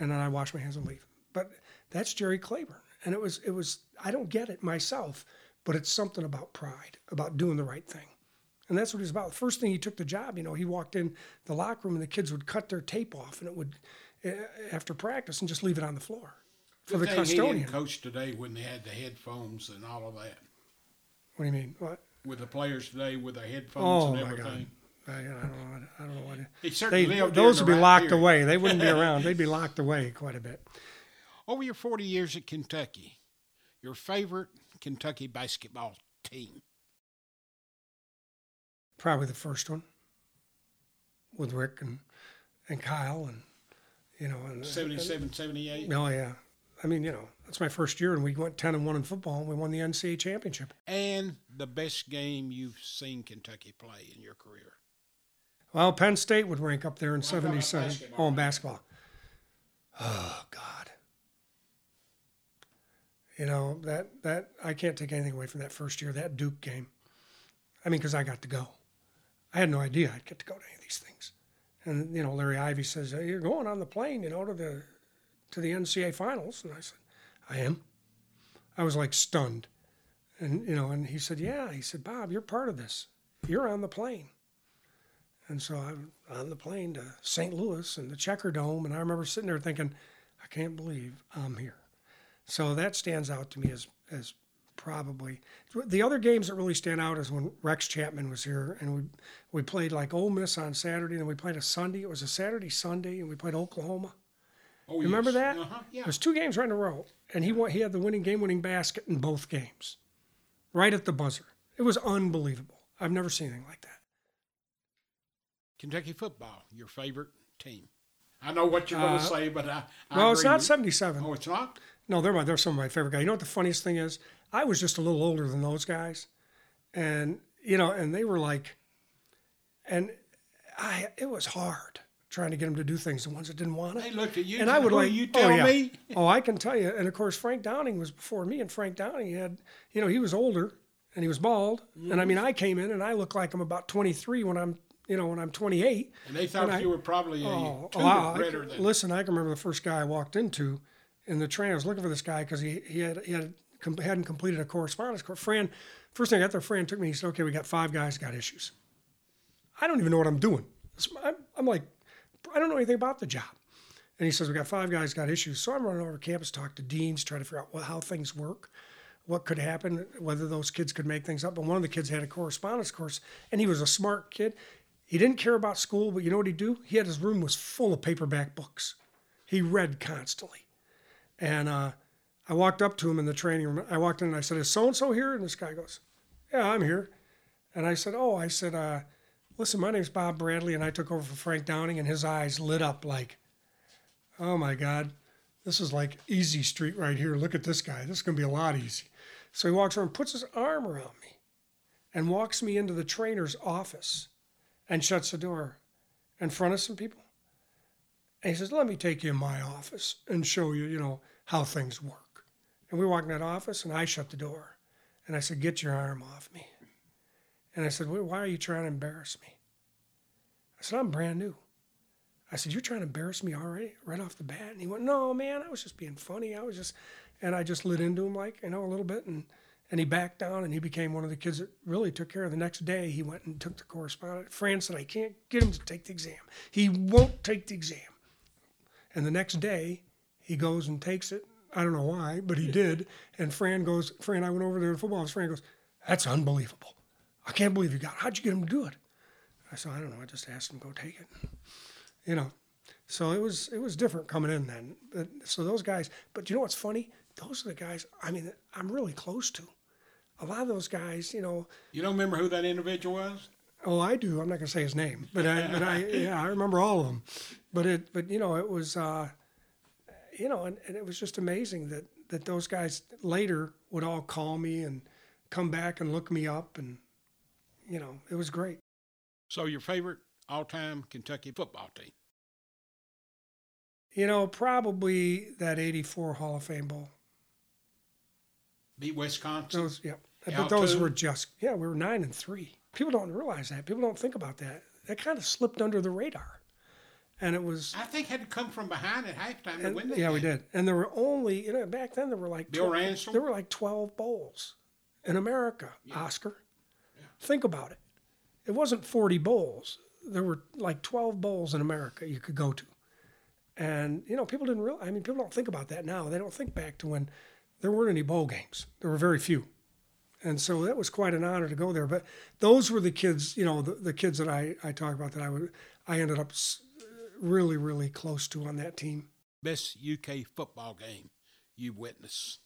and then I wash my hands and leave. But that's Jerry Claiborne, and it was it was I don't get it myself, but it's something about pride, about doing the right thing, and that's what he's about. The first thing he took the job, you know, he walked in the locker room and the kids would cut their tape off, and it would uh, after practice and just leave it on the floor for the Good thing He custodian. didn't coach today when they had the headphones and all of that. What do you mean? What? With the players today with their headphones Oh and everything. I, I don't know. I don't know what. It, He certainly they, lived those would be locked period. away. They wouldn't be (laughs) around. They'd be locked away quite a bit. Over your 40 years at Kentucky, your favorite Kentucky basketball team? Probably the first one with Rick and, and Kyle and you know and 77, 78? Oh yeah, I mean you know that's my first year and we went ten and one in football and we won the NCAA championship. And the best game you've seen Kentucky play in your career? Well, Penn State would rank up there in Well, I'm '77. basketball. Oh, in basketball. Oh God. You know that that I can't take anything away from that first year, that Duke game. I mean, because I got to go. I had no idea I'd get to go to any of these things. And you know, Larry Ivy says "Hey, you're going on the plane, you know, to the to the NCAA finals, and I said, I am. I was like stunned. And you know, and he said, "Yeah." He said, "Bob, you're part of this. You're on the plane." And so I'm on the plane to St. Louis and the Checkerdome, and I remember sitting there thinking, "I can't believe I'm here." So that stands out to me as as probably the other games that really stand out is when Rex Chapman was here, and we we played like Ole Miss on Saturday, and we played a Sunday. It was a Saturday Sunday, and we played Oklahoma. Oh, Remember yes. that? Uh-huh. Yeah. It was two games right in a row, and he won, he had the winning game winning basket in both games, right at the buzzer. It was unbelievable. I've never seen anything like that. Kentucky football, your favorite team. I know what you're going Uh, to say, but I, I well, it's not seventy seven. Oh, it's not. No, they're my, they're some of my favorite guys. You know what the funniest thing is? I was just a little older than those guys, and you know, and they were like, and I it was hard trying to get them to do things. The ones that didn't want They it. looked at you. And I would like you oh, tell yeah. me. (laughs) Oh, I can tell you. And of course, Frank Downing was before me, and Frank Downing had, you know, he was older and he was bald. And I mean, I came in and I look like I'm about 23 when I'm, you know, when I'm 28. And they thought And I- you were probably a Oh, wow. I than. listen, I can remember the first guy I walked into in the train. I was looking for this guy because he, he had he had com- hadn't completed a correspondence course. Fran, first thing I got there, Fran took me. He said, "Okay, we got five guys got issues." I don't even know what I'm doing. I'm, I'm like, I don't know anything about the job. And he says, "We got five guys got issues." So I'm running over campus, talk to deans, try to figure out what, how things work, what could happen, whether those kids could make things up. But one of the kids had a correspondence course, and he was a smart kid. He didn't care about school, but you know what he'd do? He had his room was full of paperback books. He read constantly. And uh, I walked up to him in the training room. I walked in and I said, "Is so and so here?" And this guy goes, "Yeah, I'm here." And I said, "Oh," I said, uh, "Listen, my name's Bob Bradley, and I took over for Frank Downing." And his eyes lit up like, "Oh my God, this is like easy street right here. Look at this guy. This is gonna be a lot easy." So he walks around, puts his arm around me, and walks me into the trainer's office, and shuts the door in front of some people. And he says, Let me take you in my office and show you, you know, how things work. And we walk in that office and I shut the door. And I said, Get your arm off me. And I said, "Why- are you trying to embarrass me? I said, I'm brand new. I said, You're trying to embarrass me already, right off the bat? And he went, No, man, I was just being funny. I was just, and I just lit into him like, you know, a little bit. And, and he backed down and he became one of the kids that really took care of the next day. He went and took the correspondent. Fran said, I can't get him to take the exam. He won't take the exam. And the next day, he goes and takes it. I don't know why, but he did. (laughs) And Fran goes, Fran, I went over there to football. And Fran goes, That's unbelievable. I can't believe you got it. How'd you get him to do it? I said, I don't know. I just asked him to go take it. You know, so it was it was different coming in then. But, so those guys, but you know what's funny? Those are the guys. I mean, I'm really close to. A lot of those guys, you know. You don't remember who that individual was? Oh, I do. I'm not going to say his name, but I, but I, (laughs) yeah, I remember all of them. But it, but you know, it was, uh, you know, and, and it was just amazing that that those guys later would all call me and come back and look me up, and you know, it was great. So your favorite all-time Kentucky football team? You know, probably that '84 Hall of Fame Bowl. Beat Wisconsin. Those, yeah. Yeah, But those were just, yeah, we were nine and three. People don't realize that. People don't think about that. That kind of slipped under the radar. And it was, I think had to come from behind at halftime to and, win that yeah, we did. And there were only, you know, back then there were like, Bill 12 Ransome? there were like 12 bowls in America, Oscar. Think about it. It wasn't 40 bowls. There were like 12 bowls in America you could go to. And, you know, people didn't realize, I mean, people don't think about that now. They don't think back to when there weren't any bowl games. There were very few. And so that was quite an honor to go there. But those were the kids, you know, the, the kids that I, I talk about that I would, I ended up really, really close to on that team. Best UK football game you've witnessed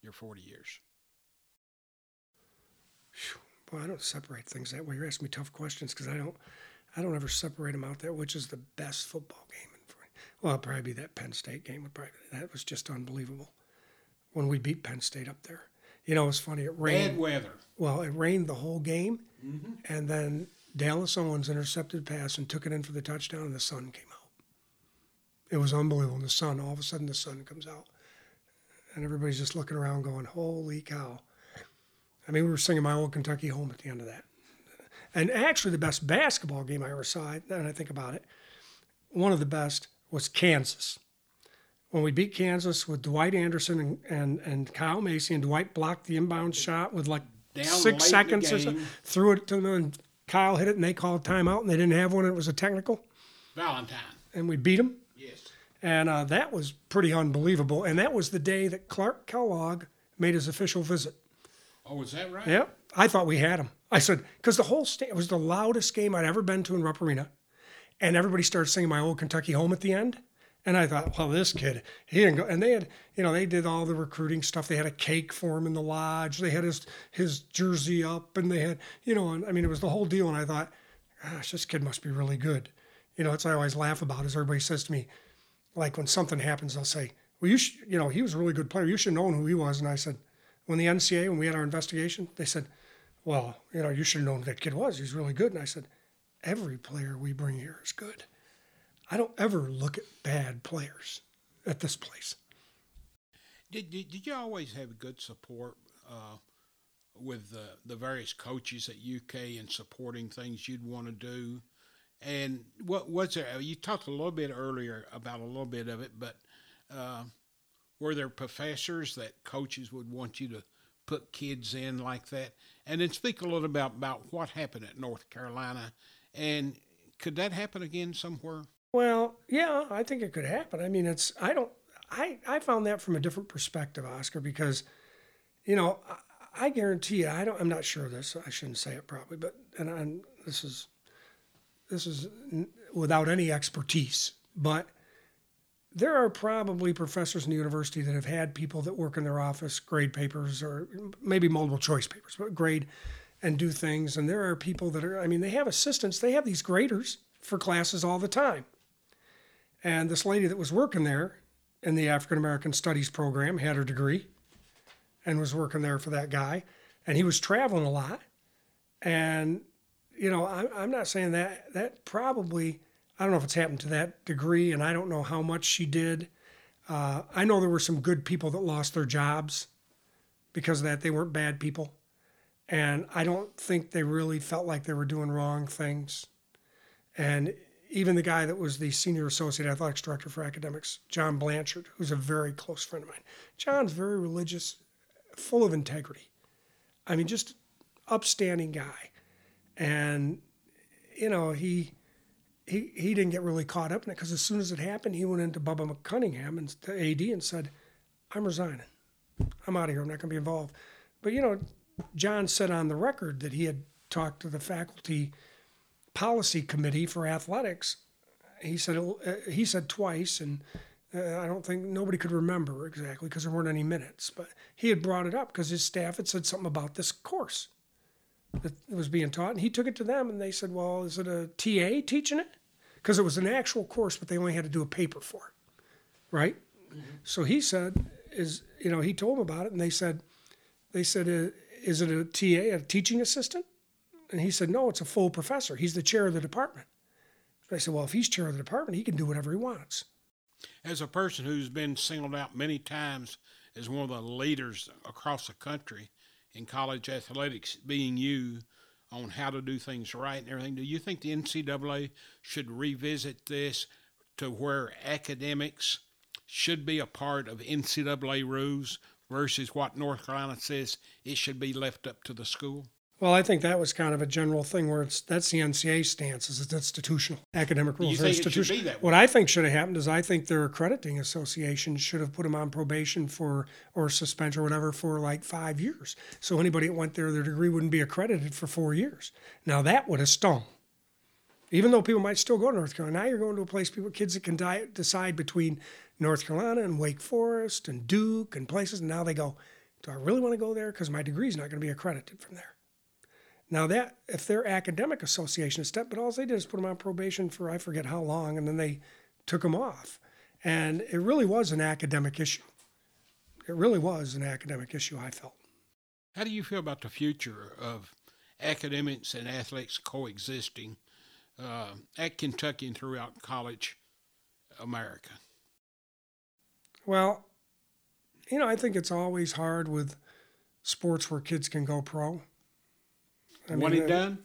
your 40 years. Well, I don't separate things that way. You're asking me tough questions because I don't, I don't ever separate them out there. Which is the best football game? In well, probably be that Penn State game. Would probably that was just unbelievable when we beat Penn State up there. You know, it's funny. It rained. Bad weather. Well, it rained the whole game, mm-hmm. and then Dallas Owens intercepted pass and took it in for the touchdown, and the sun came out. It was unbelievable. And the sun, all of a sudden, the sun comes out, and everybody's just looking around, going, "Holy cow!" I mean, we were singing "My Old Kentucky Home" at the end of that. And actually, the best basketball game I ever saw, and I think about it, one of the best was Kansas. When we beat Kansas with Dwight Anderson and, and, and Kyle Macy, and Dwight blocked the inbound shot with like Down six late in the seconds or so, threw it to them, and Kyle hit it, and they called timeout, and they didn't have one, and it was a technical, Valentine. and we beat them. Yes. And uh, that was pretty unbelievable. And that was the day that Clark Kellogg made his official visit. Oh, is that right? Yeah, I thought we had him. I said because the whole state was the loudest game I'd ever been to in Rupp Arena, and everybody started singing "My Old Kentucky Home" at the end. And I thought, well, this kid, he didn't go. And they had, you know, they did all the recruiting stuff. They had a cake for him in the lodge. They had his his jersey up, and they had, you know, and I mean, it was the whole deal. And I thought, gosh, this kid must be really good. You know, that's what I always laugh about. Is everybody says to me, like when something happens, they'll say, well, you should, you know, he was a really good player. You should have known who he was. And I said, when the NCAA, when we had our investigation, they said, well, you know, you should have known who that kid was. He's really good. And I said, every player we bring here is good. I don't ever look at bad players at this place. Did, did, did you always have good support uh, with the, the various coaches at UK and supporting things you'd want to do? And what was there? You talked a little bit earlier about a little bit of it, but uh, were there professors that coaches would want you to put kids in like that? And then speak a little about about what happened at North Carolina, and could that happen again somewhere? Well, yeah, I think it could happen. I mean, it's I don't I I found that from a different perspective, Oscar, because you know I, I guarantee you I don't I'm not sure of this. I shouldn't say it probably, but and I'm, this is this is without any expertise, but there are probably professors in the university that have had people that work in their office grade papers or maybe multiple choice papers, but grade and do things. And there are people that are, I mean, they have assistants, they have these graders for classes all the time. And this lady that was working there in the African American Studies program had her degree and was working there for that guy. And he was traveling a lot. And, you know, I, I'm not saying that, that probably, I don't know if it's happened to that degree, and I don't know how much she did. Uh, I know there were some good people that lost their jobs because of that. They weren't bad people. And I don't think they really felt like they were doing wrong things. And even the guy that was the senior associate athletics director for academics, John Blanchard, who's a very close friend of mine. John's very religious, full of integrity. I mean, just upstanding guy. And, you know, he he he didn't get really caught up in it because as soon as it happened, he went into Bubba Cunningham and the AD and said, "I'm resigning. I'm out of here. I'm not going to be involved." But you know, John said on the record that he had talked to the faculty policy committee for athletics. He said uh, he said twice, and uh, I don't think nobody could remember exactly because there weren't any minutes. But he had brought it up because his staff had said something about this course that was being taught, and he took it to them, and they said, "Well, is it a TA teaching it?" Because it was an actual course, but they only had to do a paper for it, right? So he said, "Is you know?" He told them about it, and they said, "They said, uh, is it a TA, a teaching assistant?" And he said, "No, it's a full professor. He's the chair of the department." So I said, "Well, if he's chair of the department, he can do whatever he wants." As a person who's been singled out many times as one of the leaders across the country in college athletics, being you on how to do things right and everything, do you think the NCAA should revisit this to where academics should be a part of NCAA rules versus what North Carolina says it should be left up to the school? Well, I think that was kind of a general thing where it's that's the NCAA stance is it's institutional. Academic rules you are institutional. be that way? What I think should have happened is I think their accrediting association should have put them on probation for or suspension or whatever for like five years. So anybody that went there, their degree wouldn't be accredited for four years. Now that would have stung. Even though people might still go to North Carolina, now you're going to a place people kids that can di- decide between North Carolina and Wake Forest and Duke and places, and now they go, do I really want to go there? Because my degree's not going to be accredited from there. Now that if their academic association is step, but all they did is put them on probation for I forget how long, and then they took them off, and it really was an academic issue. It really was an academic issue. I felt. How do you feel about the future of academics and athletes coexisting uh, at Kentucky and throughout college America? Well, you know, I think it's always hard with sports where kids can go pro. I One mean, and uh, done?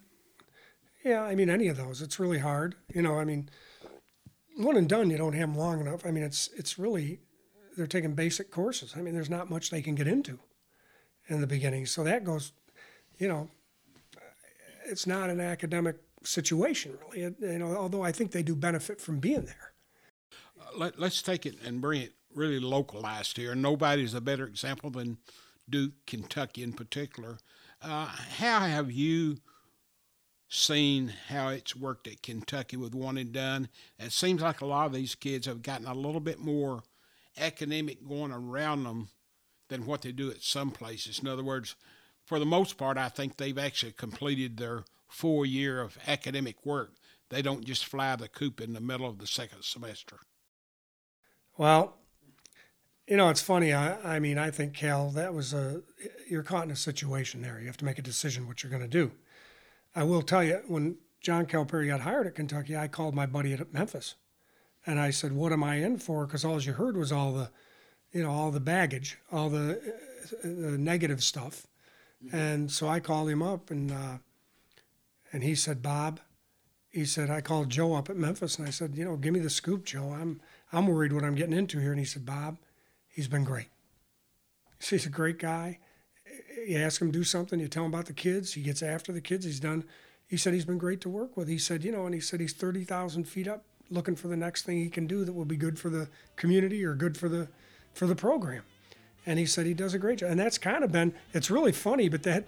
Yeah, I mean any of those. It's really hard. You know, I mean, one and done. You don't have them long enough. I mean, it's it's really they're taking basic courses. I mean, there's not much they can get into in the beginning. So that goes, you know, it's not an academic situation really. It, you know, although I think they do benefit from being there. Uh, let, let's take it and bring it really localized here. Nobody's a better example than Duke, Kentucky in particular. Uh, how have you seen how it's worked at Kentucky with one and done? It seems like a lot of these kids have gotten a little bit more academic going around them than what they do at some places. In other words, for the most part, I think they've actually completed their full year of academic work. They don't just fly the coop in the middle of the second semester. Well, you know, it's funny. I, I mean, I think Cal, that was a you're caught in a situation there. You have to make a decision what you're going to do. I will tell you, when John Calipari got hired at Kentucky, I called my buddy at Memphis, and I said, "What am I in for?" Because all you heard was all the, you know, all the baggage, all the, uh, the negative stuff, mm-hmm. and so I called him up, and uh, and he said, "Bob," he said, I called Joe up at Memphis, and I said, "You know, give me the scoop, Joe. I'm I'm worried what I'm getting into here." And he said, "Bob." He's been great. He's a great guy. You ask him to do something, you tell him about the kids, he gets after the kids. He's done. He said he's been great to work with. He said, you know, and he said he's 30,000 feet up looking for the next thing he can do that will be good for the community or good for the for the program. And he said he does a great job. And that's kind of been it's really funny, but that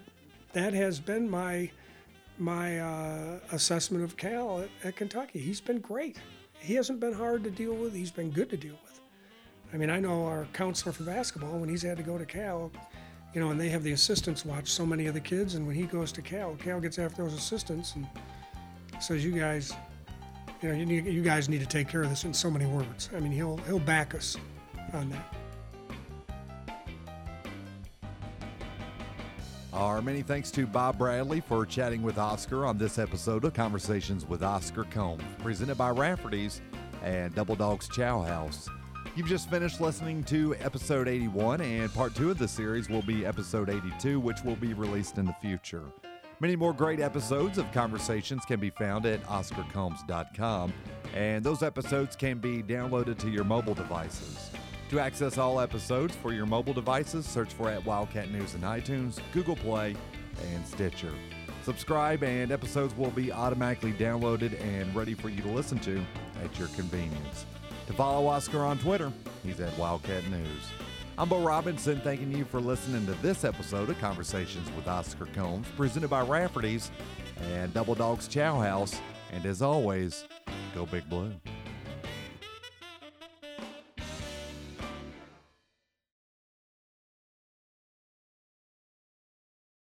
that has been my my uh, assessment of Cal at, at Kentucky. He's been great. He hasn't been hard to deal with. He's been good to deal with. I mean, I know our counselor for basketball, when he's had to go to Cal, you know, and they have the assistants watch so many of the kids, and when he goes to Cal, Cal gets after those assistants and says, "You guys, you know, you, need, you guys need to take care of this." In so many words, I mean, he'll he'll back us on that. Our many thanks to Bob Bradley for chatting with Oscar on this episode of Conversations with Oscar Combs, presented by Rafferty's and Double Dogs Chow House. You've just finished listening to episode 81, and part two of the series will be episode 82, which will be released in the future. Many more great episodes of Conversations can be found at OscarCombs.com, and those episodes can be downloaded to your mobile devices. To access all episodes for your mobile devices, search for at Wildcat News in iTunes, Google Play, and Stitcher. Subscribe, and episodes will be automatically downloaded and ready for you to listen to at your convenience. To follow Oscar on Twitter, he's at Wildcat News. I'm Bo Robinson, thanking you for listening to this episode of Conversations with Oscar Combs, presented by Rafferty's and Double Dogs Chow House. And as always, go Big Blue.